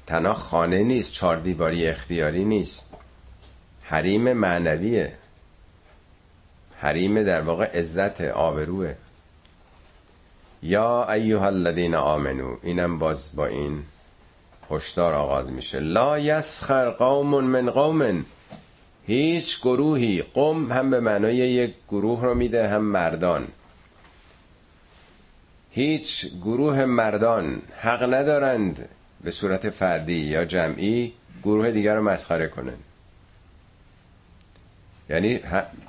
تنها خانه نیست چهار دیواری اختیاری نیست. حریم معنویه. حریم در واقع عزت آبروه. یا ایها الذین آمنو اینم باز با این. هشدار آغاز میشه. لا یسخر قوم من قوم هیچ گروهی قوم هم به معنای یک گروه رو میده هم مردان. هیچ گروه مردان حق ندارند به صورت فردی یا جمعی گروه دیگر رو مسخره کنند یعنی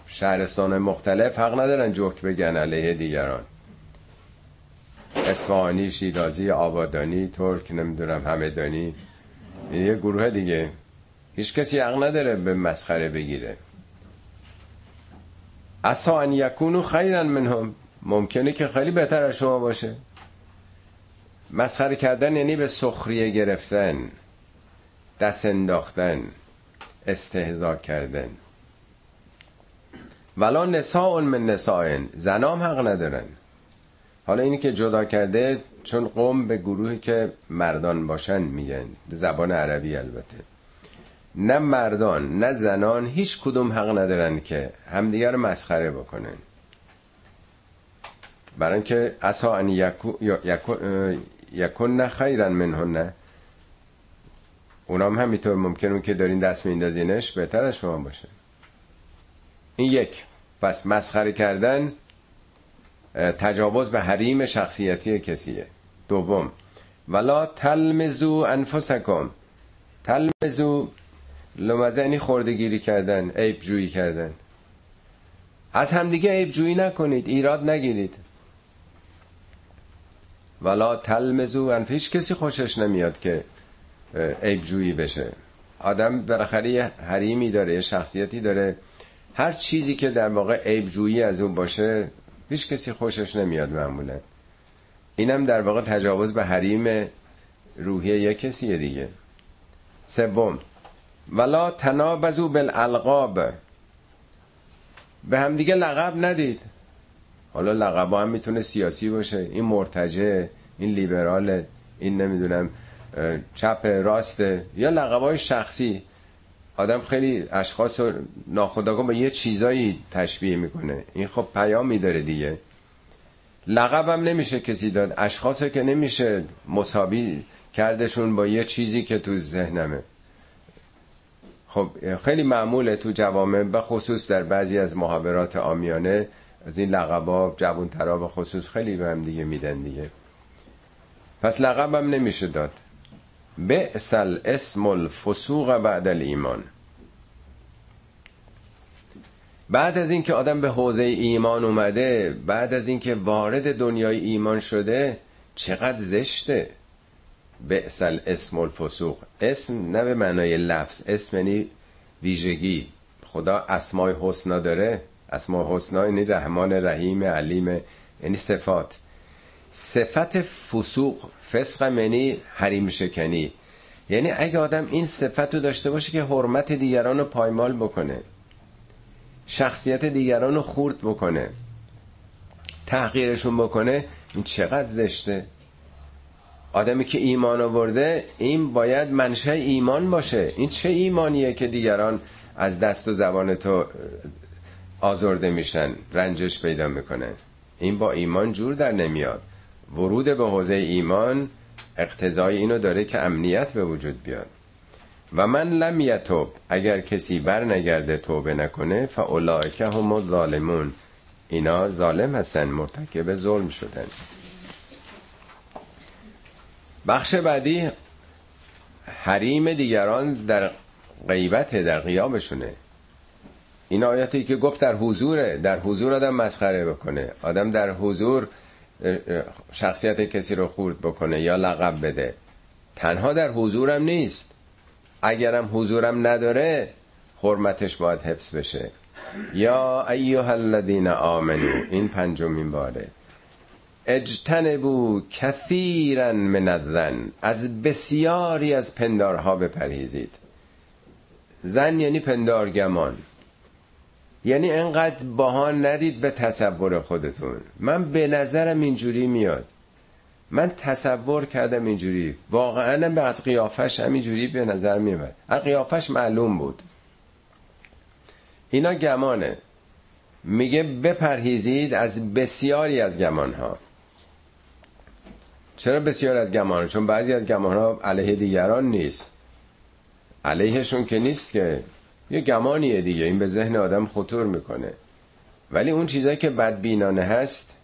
شهرستان مختلف حق ندارن جوک بگن علیه دیگران. اسفانی شیرازی آبادانی ترک نمی‌دونم همدانی. یه گروه دیگه. هیچ کسی حق نداره به مسخره بگیره. اسا ان یکونو خیرا منهم. ممکنه که خیلی بهتر از شما باشه. مسخره کردن یعنی به سخریه گرفتن دست انداختن استهزا کردن. ولا نساء من نساء. زنام حق ندارن. حالا اینی که جدا کرده چون قوم به گروهی که مردان باشن میگن زبان عربی البته. نه مردان نه زنان هیچ کدوم حق ندارن که همدیگر رو مسخره بکنن. برای اینکه اصا ان یکن نه خیرن منهن. اونام همینطور ممکنه که دارین دست میندازینش بهتر از شما باشه. این یک. پس مسخره کردن تجاوز به حریم شخصیتی کسیه. دوم. ولا تلمزو انفسکم. تلمزو لمزنی خوردگیری کردن عیب جویی کردن. از همدیگه عیب جویی نکنید ایراد نگیرید. ولا تلمزو انف هیچ کسی خوشش نمیاد که عیب جویی بشه. آدم بالاخره یه حریمی داره یه شخصیتی داره. هر چیزی که در واقع عیب جویی از اون باشه هیچ کسی خوشش نمیاد معمولا. اینم در واقع تجاوز به حریم روحی یک کسیه دیگه. سوم. ولا تنابزو بالالقاب به هم دیگه لقب ندید. حالا لقب هم می‌تونه سیاسی باشه. این مرتجه این لیبرال این نمی‌دونم چپ راسته یا لقب های شخصی. آدم خیلی اشخاص رو ناخداگاه با یه چیزایی تشبیه می‌کنه. این خب پیامی داره دیگه. لقبم نمیشه کسی داد. اشخاص که نمیشه مساوی کردشون با یه چیزی که تو ذهنمه. خب خیلی معموله تو جوامع به خصوص در بعضی از محاورات آمیانه از این لقبا جوون ترا به خصوص خیلی به هم دیگه میدن دیگه. پس لقبم نمیشه داد. بئسل اسم الفسوق بعد الایمان. بعد از اینکه آدم به حوزه ایمان اومده بعد از اینکه وارد دنیای ایمان شده چقدر زشته. بئسل اسم الفسوق. اسم نه به معنای لفظ اسم یعنی ویژگی. خدا اسمای حسنا داره. اسمای حسنا یعنی رحمان رحیم علیم یعنی صفات. صفت فسوق فسق یعنی حریم شکنی یعنی اگه آدم این صفت رو داشته باشه که حرمت دیگران رو پایمال بکنه شخصیت دیگران رو خورد بکنه تحقیرشون بکنه این چقدر زشته؟ آدمی که ایمان آورده این باید منشه ایمان باشه. این چه ایمانیه که دیگران از دست و زبان تو آزرده میشن رنجش پیدا می‌کنه؟ این با ایمان جور در نمیاد. ورود به حوزه ایمان اقتضای اینو داره که امنیت به وجود بیاد. و من لم یتوب اگر کسی بر نگرده توبه نکنه فاولائک هم الظالمون. اینا ظالم هستن مرتکب ظلم شدن. بخش بعدی حریم دیگران در غیبت در قیامشونه این آیاتی که گفت در حضوره در حضور آدم مسخره بکنه. آدم در حضور شخصیت کسی رو خورد بکنه یا لقب بده. تنها در حضورم نیست. اگرم حضورم نداره حرمتش باید حفظ بشه. یا ایها الذین آمنو این پنجمین باره. اجتنبو کثیرا من الظن از بسیاری از پندارها بپرهیزید. زن یعنی پندارگمان. یعنی انقدر باها ندید به تصور خودتون. من به نظرم اینجوری میاد. من تصور کردم اینجوری. واقعا از قیافش همینجوری به نظر میاد از قیافش معلوم بود. اینا گمانه. میگه بپرهیزید از بسیاری از گمان ها چرا بسیار از گمان؟ چون بعضی از گمان ها علیه دیگران نیست. علیهشون که نیست که. یه گمانیه دیگه. این به ذهن آدم خطور می‌کنه. ولی اون چیزایی که بدبینانه هست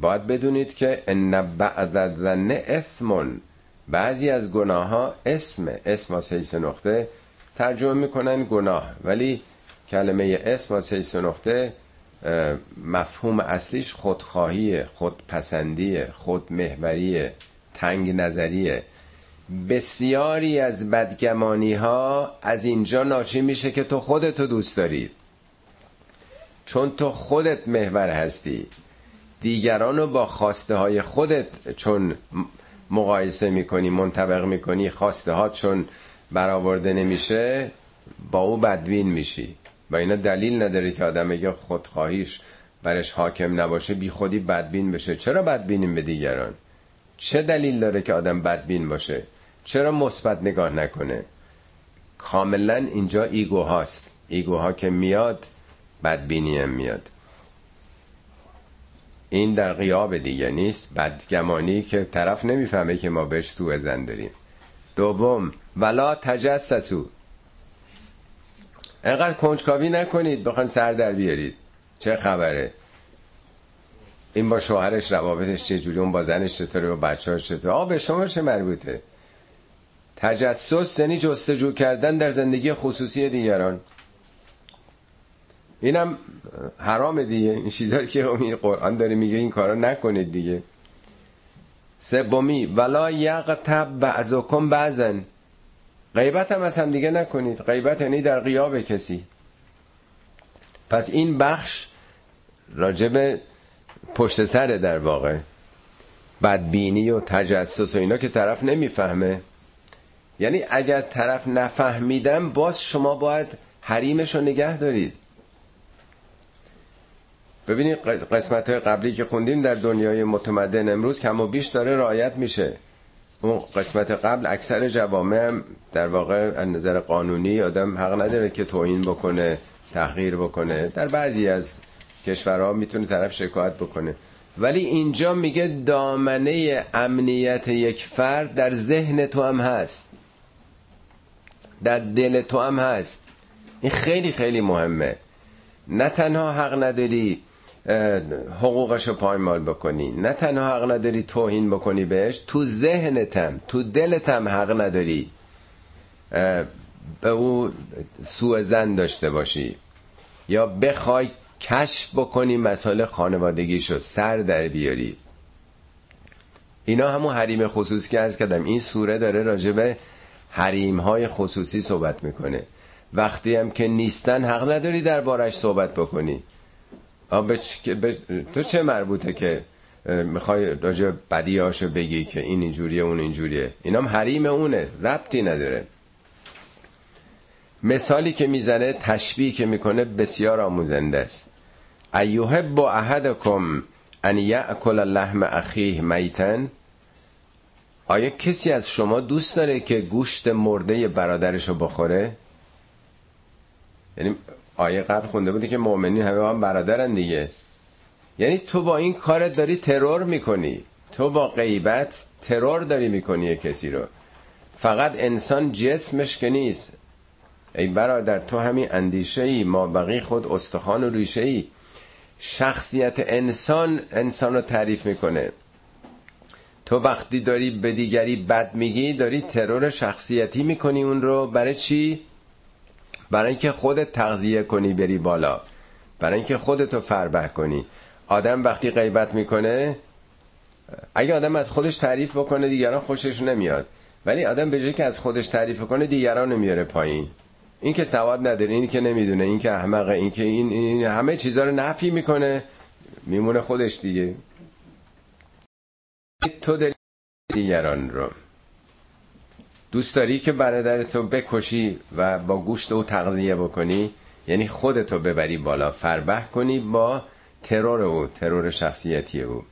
باید بدونید که ان بعد الظن اثمون. بعضی از گناه ها اسم اسم سه نقطه ترجمه می‌کنن گناه. ولی کلمه اسم سه نقطه مفهوم اصلیش خودخواهی خودپسندی خودمهوری تنگ نظریه بسیاری از بدگمانی ها از اینجا ناشی میشه که تو خودتو دوست داری. چون تو خودت محور هستی. دیگران رو با خواسته های خودت چون مقایسه می‌کنی منطبق می‌کنی خواسته ها چون برآورده نمیشه با او بدوین میشی. و اینا دلیل نداره که آدم میگه خودخواهیش برش حاکم نباشه بی خودی بدبین بشه. چرا بدبینیم به دیگران؟ چه دلیل داره که آدم بدبین باشه؟ چرا مثبت نگاه نکنه؟ کاملا اینجا ایگو هاست. ایگوها که میاد بدبینی هم میاد. این در قیاب دیگه نیست. بدگمانی که طرف نمی‌فهمه که ما بهش سوء زن داریم. دوم ولا تجسسو. اینقدر کنجکاوی نکنید. بخوان سر در بیارید. چه خبره؟ این با شوهرش روابطش چجوری؟ اون با زنش چطوره؟ و بچه چطوره؟ آه به شما چه مربوطه؟ تجسس یعنی جستجو کردن در زندگی خصوصی دیگران. اینم حرام دیگه. این چیزایی که این قرآن داره میگه این کارا نکنید دیگه. سومی ولا یغتب بعضکم بعضن. غیبت هم از هم دیگه نکنید. غیبت یعنی در قیاب کسی. پس این بخش راجب پشت سر در واقع. بدبینی و تجسس و اینا که طرف نمی‌فهمه. یعنی اگر طرف نفهمیدم باز شما باید حریمش رو نگه دارید. ببینید قسمت های قبلی که خوندیم در دنیای متمدن امروز کم و بیش داره رعایت میشه. اون قسمت قبل اکثر جوامع در واقع از نظر قانونی آدم حق نداره که توهین بکنه تحقیر بکنه. در بعضی از کشورها می‌تونه طرف شکایت بکنه. ولی اینجا میگه دامنه امنیت یک فرد در ذهن تو هم هست. در دل تو هم هست. این خیلی خیلی مهمه. نه تنها حق نداری حقوقش رو پایمال بکنی نه تنها حق نداری توهین بکنی بهش تو ذهنتم تو دلتم حق نداری به او سوء زن داشته باشی. یا بخوای کشف بکنی مسائل خانوادگیشو سر در بیاری. اینا همون حریم خصوصی که ارز کردم. این سوره داره راجبه حریم های خصوصی صحبت می‌کنه. وقتی هم که نیستن حق نداری در بارش صحبت بکنی. تو چه مربوطه که می‌خوای راجع بدیاشو بگی که این اینجوریه اون اینجوریه؟ اینام حریم اونه ربطی نداره. مثالی که می‌زنه تشبیه که می‌کنه بسیار آموزنده است. ایوه با احدکم ان یأکل لحم اخیه میتن آیا کسی از شما دوست داره که گوشت مرده برادرشو بخوره؟ یعنی آیه قبل خونده بوده که مؤمنین همه هم برادرن دیگه. یعنی تو با این کارت داری ترور می‌کنی. تو با غیبت ترور داری می‌کنی کسی رو. فقط انسان جسمش که نیست. ای برادر تو همین اندیشه ای ما بقی خود استخوان و ریشه ای شخصیت انسان انسان رو تعریف می‌کنه. تو وقتی داری به دیگری بد میگی داری ترور شخصیتی می‌کنی اون رو. برای چی؟ برای اینکه خودت تغذیه کنی بری بالا. برای اینکه خودتو فربه کنی. آدم وقتی غیبت می‌کنه اگه آدم از خودش تعریف بکنه دیگران خوشش نمیاد. ولی آدم به جای که از خودش تعریف کنه دیگران نمیاره پایین. این که سواد نداره این که نمی‌دونه این که احمقه این که این, این همه چیزها رو نفی می‌کنه. میمونه خودش دیگه. تو داری دیگران رو. دوست داری که برادرتو بکشی و با گوشت او تغذیه بکنی؟ یعنی خودتو ببری بالا فربه کنی با ترور او ترور شخصیتی او.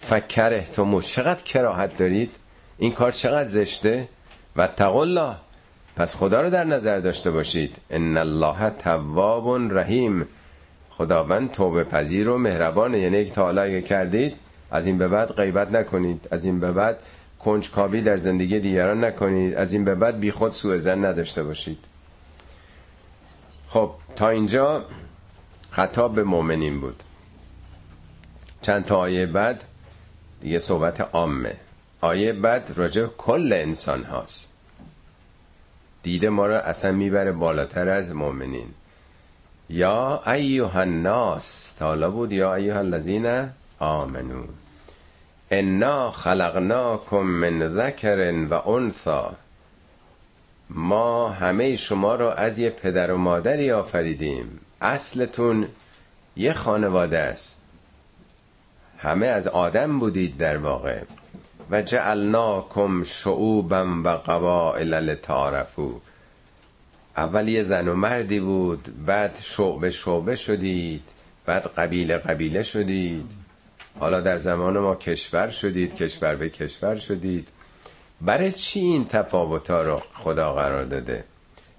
فکر تو چقدر کراهت دارید؟ این کار چقدر زشته؟ و الله. پس خدا رو در نظر داشته باشید. ان الله تواب رحیم. خداوند توبه پذیر و مهربانه. یعنی تا کردید از این به بعد غیبت نکنید. از این به بعد کنجکاوی در زندگی دیگران نکنید. از این به بعد بی خود سوء زن نداشته باشید. خب تا اینجا خطاب به مؤمنین بود. چند تا آیه بعد دیگه صحبت عامه. آیه بعد راجع کل انسان هاست. دیده ما را اصلا می‌بره بالاتر از مؤمنین. یا ایوه الناس تالا بود یا ایوه الذین آمنو انا خلقناکم من ذکر و انثا ما همه شما رو از یه پدر و مادری آفریدیم اصلتون یه خانواده است همه از آدم بودید در واقع و جعلناکم شعوبا و قبائل لتعارفو اول یه زن و مردی بود بعد شعبه شعبه شدید بعد قبیله قبیله شدید حالا در زمان ما کشور شدید کشور به کشور شدید. برای چی این تفاوت ها رو خدا قرار داده؟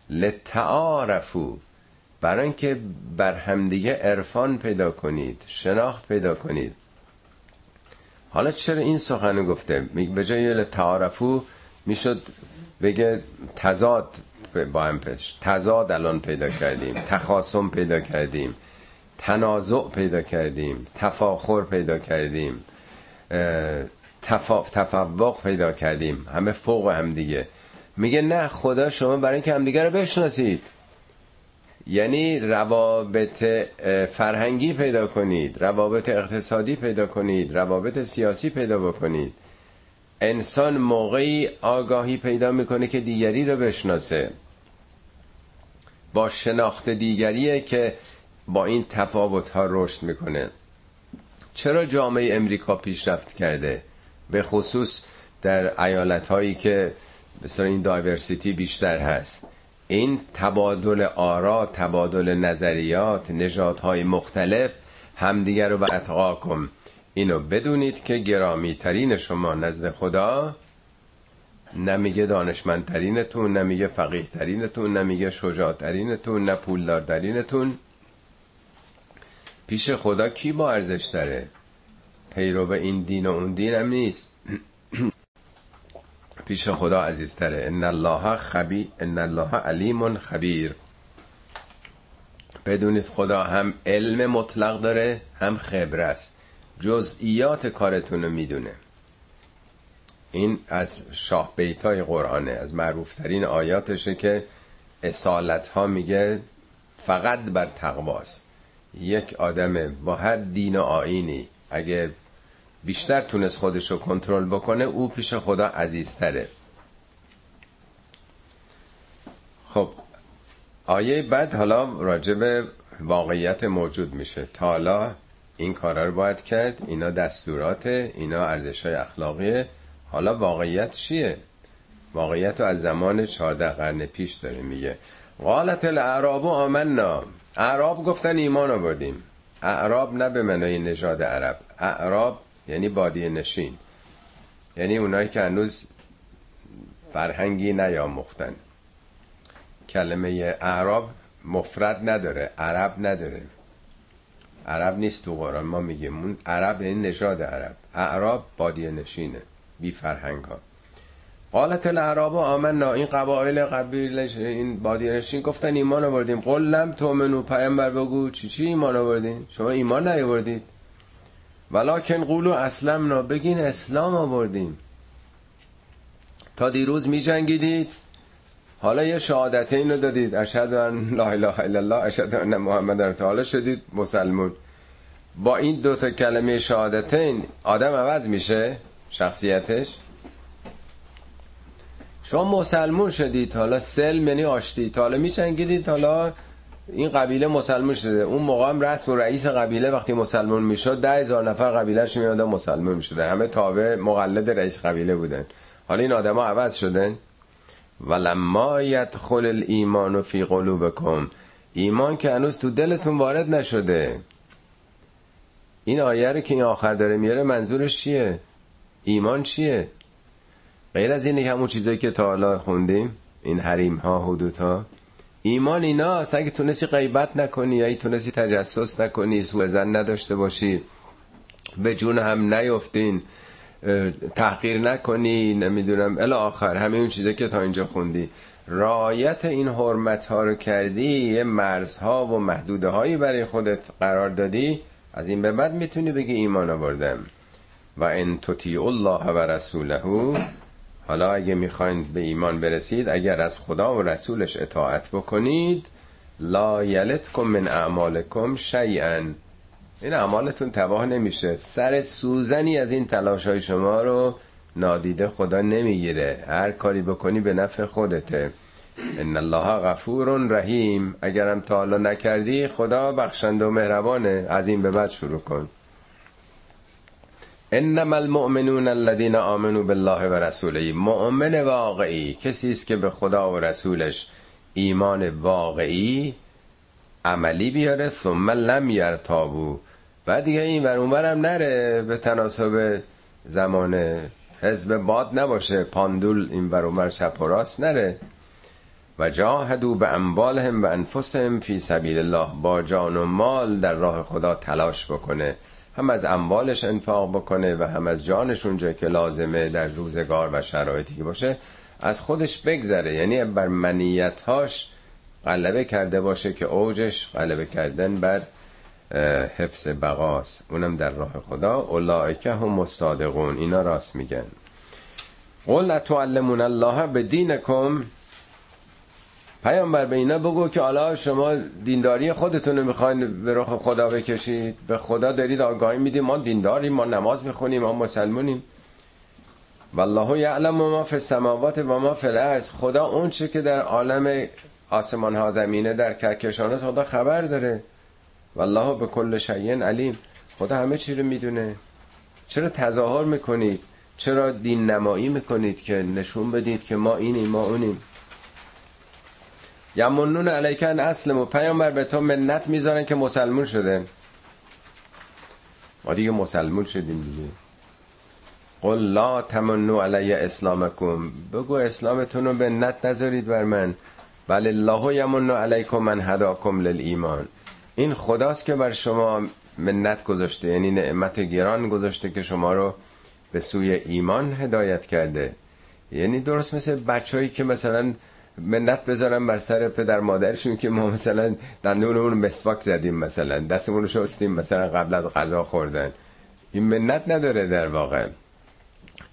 لتعارفو. برای اینکه بر همدیگه عرفان پیدا کنید شناخت پیدا کنید. حالا چرا این سخن گفته؟ به جای تعارفو می‌شد بگه تضاد با هم پیش تضاد الان پیدا کردیم تخاصم پیدا کردیم. تنازع پیدا کردیم تفاخر پیدا کردیم تفا... تفوق پیدا کردیم همه فوق هم دیگه میگه نه خدا شما برای اینکه همدیگه رو بشناسید. یعنی روابط فرهنگی پیدا کنید روابط اقتصادی پیدا کنید روابط سیاسی پیدا بکنید. انسان موقعی آگاهی پیدا می‌کنه که دیگری رو بشناسه. با شناخت دیگریه که با این تفاوت ها رشد می‌کنه. چرا جامعه امریکا پیشرفت کرده؟ به خصوص در ایالت هایی که مثلا این دایورسیتی بیشتر هست. این تبادل آرا تبادل نظریات نژادهای مختلف همدیگر رو به اتقاکم اینو بدونید که گرامی ترین شما نزد خدا نمیگه دانشمندترینتون نمیگه فقیه ترینتون نمیگه شجاع ترینتون نه پولدار ترینتون پیش خدا کی با ارزش داره؟ پیرو به این دین و اون دین هم نیست. پیش خدا عزیزتره. ان الله خبی ان الله علیم خبیر. بدونید خدا هم علم مطلق داره هم خبره است. جزئیات کارتون رو می‌دونه. این از شاه بیتای قرآنه از معروفترین آیاتشه که اصالت ها میگه فقط بر تقواست. یک آدم با هر دین و آینی اگه بیشتر تونست خودشو کنترل بکنه او پیش خدا عزیزتره. خب آیه بعد حالا راجب واقعیت موجود میشه. تا حالا این کارا رو باید کرد اینا دستورات اینا ارزش های اخلاقیه. حالا واقعیت چیه؟ واقعیت رو از زمان 14 قرن پیش داره میگه. قالت الاعراب آمنا. اعراب گفتن ایمان آوردیم. اعراب نه به منای نژاد عرب. اعراب یعنی بادی نشین. یعنی اونایی که هنوز فرهنگی نیاموختن. کلمه اعراب مفرد نداره عرب نداره. عرب نیست تو قرآن ما میگیم اون عرب یعنی نژاد عرب. اعراب بادی نشینه بی فرهنگ ها قالت العرب آمنا این قبایل قبیل این بادی نشین گفتن ایمان آوردیم. قلم تو منو پیامبر بگو چی چی ایمان آوردین؟ شما ایمان نیاوردید. ولکن قولو اسلمنا بگین اسلام آوردیم. تا دیروز می جنگیدید حالا یه شهادت اینو دادید. اشهد ان لا اله الا الله اشهد ان محمد رسول شدید مسلمون. با این دوتا کلمه شهادتین آدم عوض میشه؟ شخصیتش؟ شما مسلمون شدید. حالا سلم یعنی آشتید. حالا میچنگیدید. حالا این قبیله مسلمون شده. اون موقع هم رسم و رئیس قبیله وقتی مسلمون می‌شد ده هزار نفر قبیلهش میادن مسلمون می‌شده همه تابع مقلد رئیس قبیله بودن. حالا این آدما عوض شدن. ولما یدخل الایمان فی قلوبکم. ایمان که هنوز تو دلتون وارد نشده. این آیه رو که این آخر داره میاره منظورش چیه؟ ایمان چیه؟ غیر از اینه همون چیزایی که تا حالا خوندیم این حریم ها حدود ها ایمان اینا اگه تونستی غیبت نکنی یا تونستی تجسس نکنی سوء زن نداشته باشی به جون هم نیفتین تحقیر نکنی نمی‌دونم. الی آخر همه اون چیزا که تا اینجا خوندی. رایت این حرمت ها رو کردی یه مرزها و محدوده هایی برای خودت قرار دادی از این به بعد می‌تونی بگی ایمان آوردم. و ان تطیع الله و رسوله حالا اگه می‌خواین به ایمان برسید اگر از خدا و رسولش اطاعت بکنید لا یلتکم من اعمالکم شیئا. این اعمالتون تباه نمیشه. سر سوزنی از این تلاش های شما رو نادیده خدا نمی‌گیره. هر کاری بکنی به نفع خودته. ان الله غفور رحیم. اگرم تا حالا نکردی خدا بخشنده و مهربانه. از این به بعد شروع کن. انما المؤمنون الذين آمنوا بالله و رسوله مؤمن واقعی کسی است که به خدا و رسولش ایمان واقعی عملی بیاره ثم لم یرتابو. بعد دیگه این ور اونورم نره به تناسب زمان حزب باد نباشه پاندول این ور اونور چپ و راست نره. و جاهدو به اموالهم و انفسهم فی سبیل الله با جان و مال در راه خدا تلاش بکنه. هم از اموالش انفاق بکنه و هم از جانش اونجا که لازمه در روزگار و شرایطی که باشه از خودش بگذره. یعنی بر منیتهاش غلبه کرده باشه که اوجش غلبه کردن بر حفظ بقاست. اونم در راه خدا. اولائکه هم مصادقون اینا راست میگن. قل اتعلمون الله به دینکم پیامبر به اینا بگو که حالا شما دینداری خودتون رو می‌خواین به رخ خدا بکشید. به خدا دارید آگاهی میدیم ما دینداریم ما نماز می‌خونیم ما مسلمونیم. والله یعلم ما فی السماوات و ما فی الارض. خدا اون چه که در عالم آسمان ها زمینه در کهکشان خدا خبر داره. والله به کل شیء علیم. خدا همه چی رو می‌دونه. چرا تظاهر می‌کنید؟ چرا دین نمایی می‌کنید که نشون بدید که ما اینیم ما اونیم؟ یمنون علیکن اسلم و پیامبر به تو منت می‌ذارن که مسلمون شده ما دیگه مسلمون شدیم دیگه. قل لا تمنو علی اسلامکم. بگو اسلامتون رو منت نذارید بر من. بل الله یمنو علیکم من هداکم للایمان. این خداست که بر شما منت گذاشته یعنی نعمت گران گذاشته که شما رو به سوی ایمان هدایت کرده. یعنی درست مثل بچهایی که مثلا منت بذارم بر سر پدر مادرشون که ما مثلا دندونمون مسواک زدیم مثلا دستمون رو شستیم مثلا قبل از غذا خوردن. این منت نداره در واقع.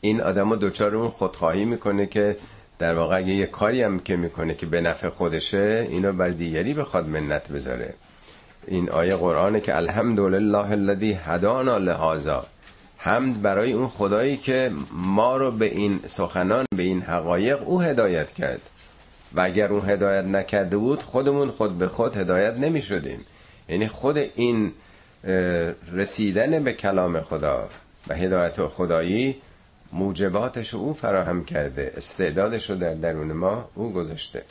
این آدم دوچار اون خودخواهی می‌کنه که در واقع یه کاری هم که می‌کنه که به نفع خودشه اینو بر دیگری بخواد منت بذاره. این آیه قرآنه که الحمدلله الذی هدانا لهذا. حمد برای اون خدایی که ما رو به این سخنان به این حقایق او هدایت کرد. و اگر اون هدایت نکرده بود خودمون خود به خود هدایت نمی شدیم یعنی خود این رسیدن به کلام خدا و هدایت خدایی موجباتش او فراهم کرده استعدادش رو در درون ما او گذاشته.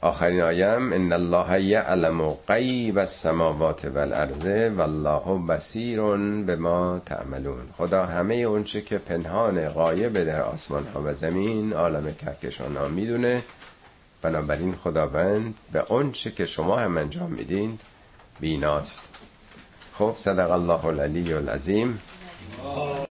آخرین آیم ان الله یعلم غیب السماوات والارض والله بصیر بما تعملون. خدا همه اونچه که پنهان غایب در آسمان ها و زمین عالم کهکشان ها می‌دونه. بنابراین خداوند به اونچه که شما هم انجام میدین بیناست. خب صدق الله العلی العظیم.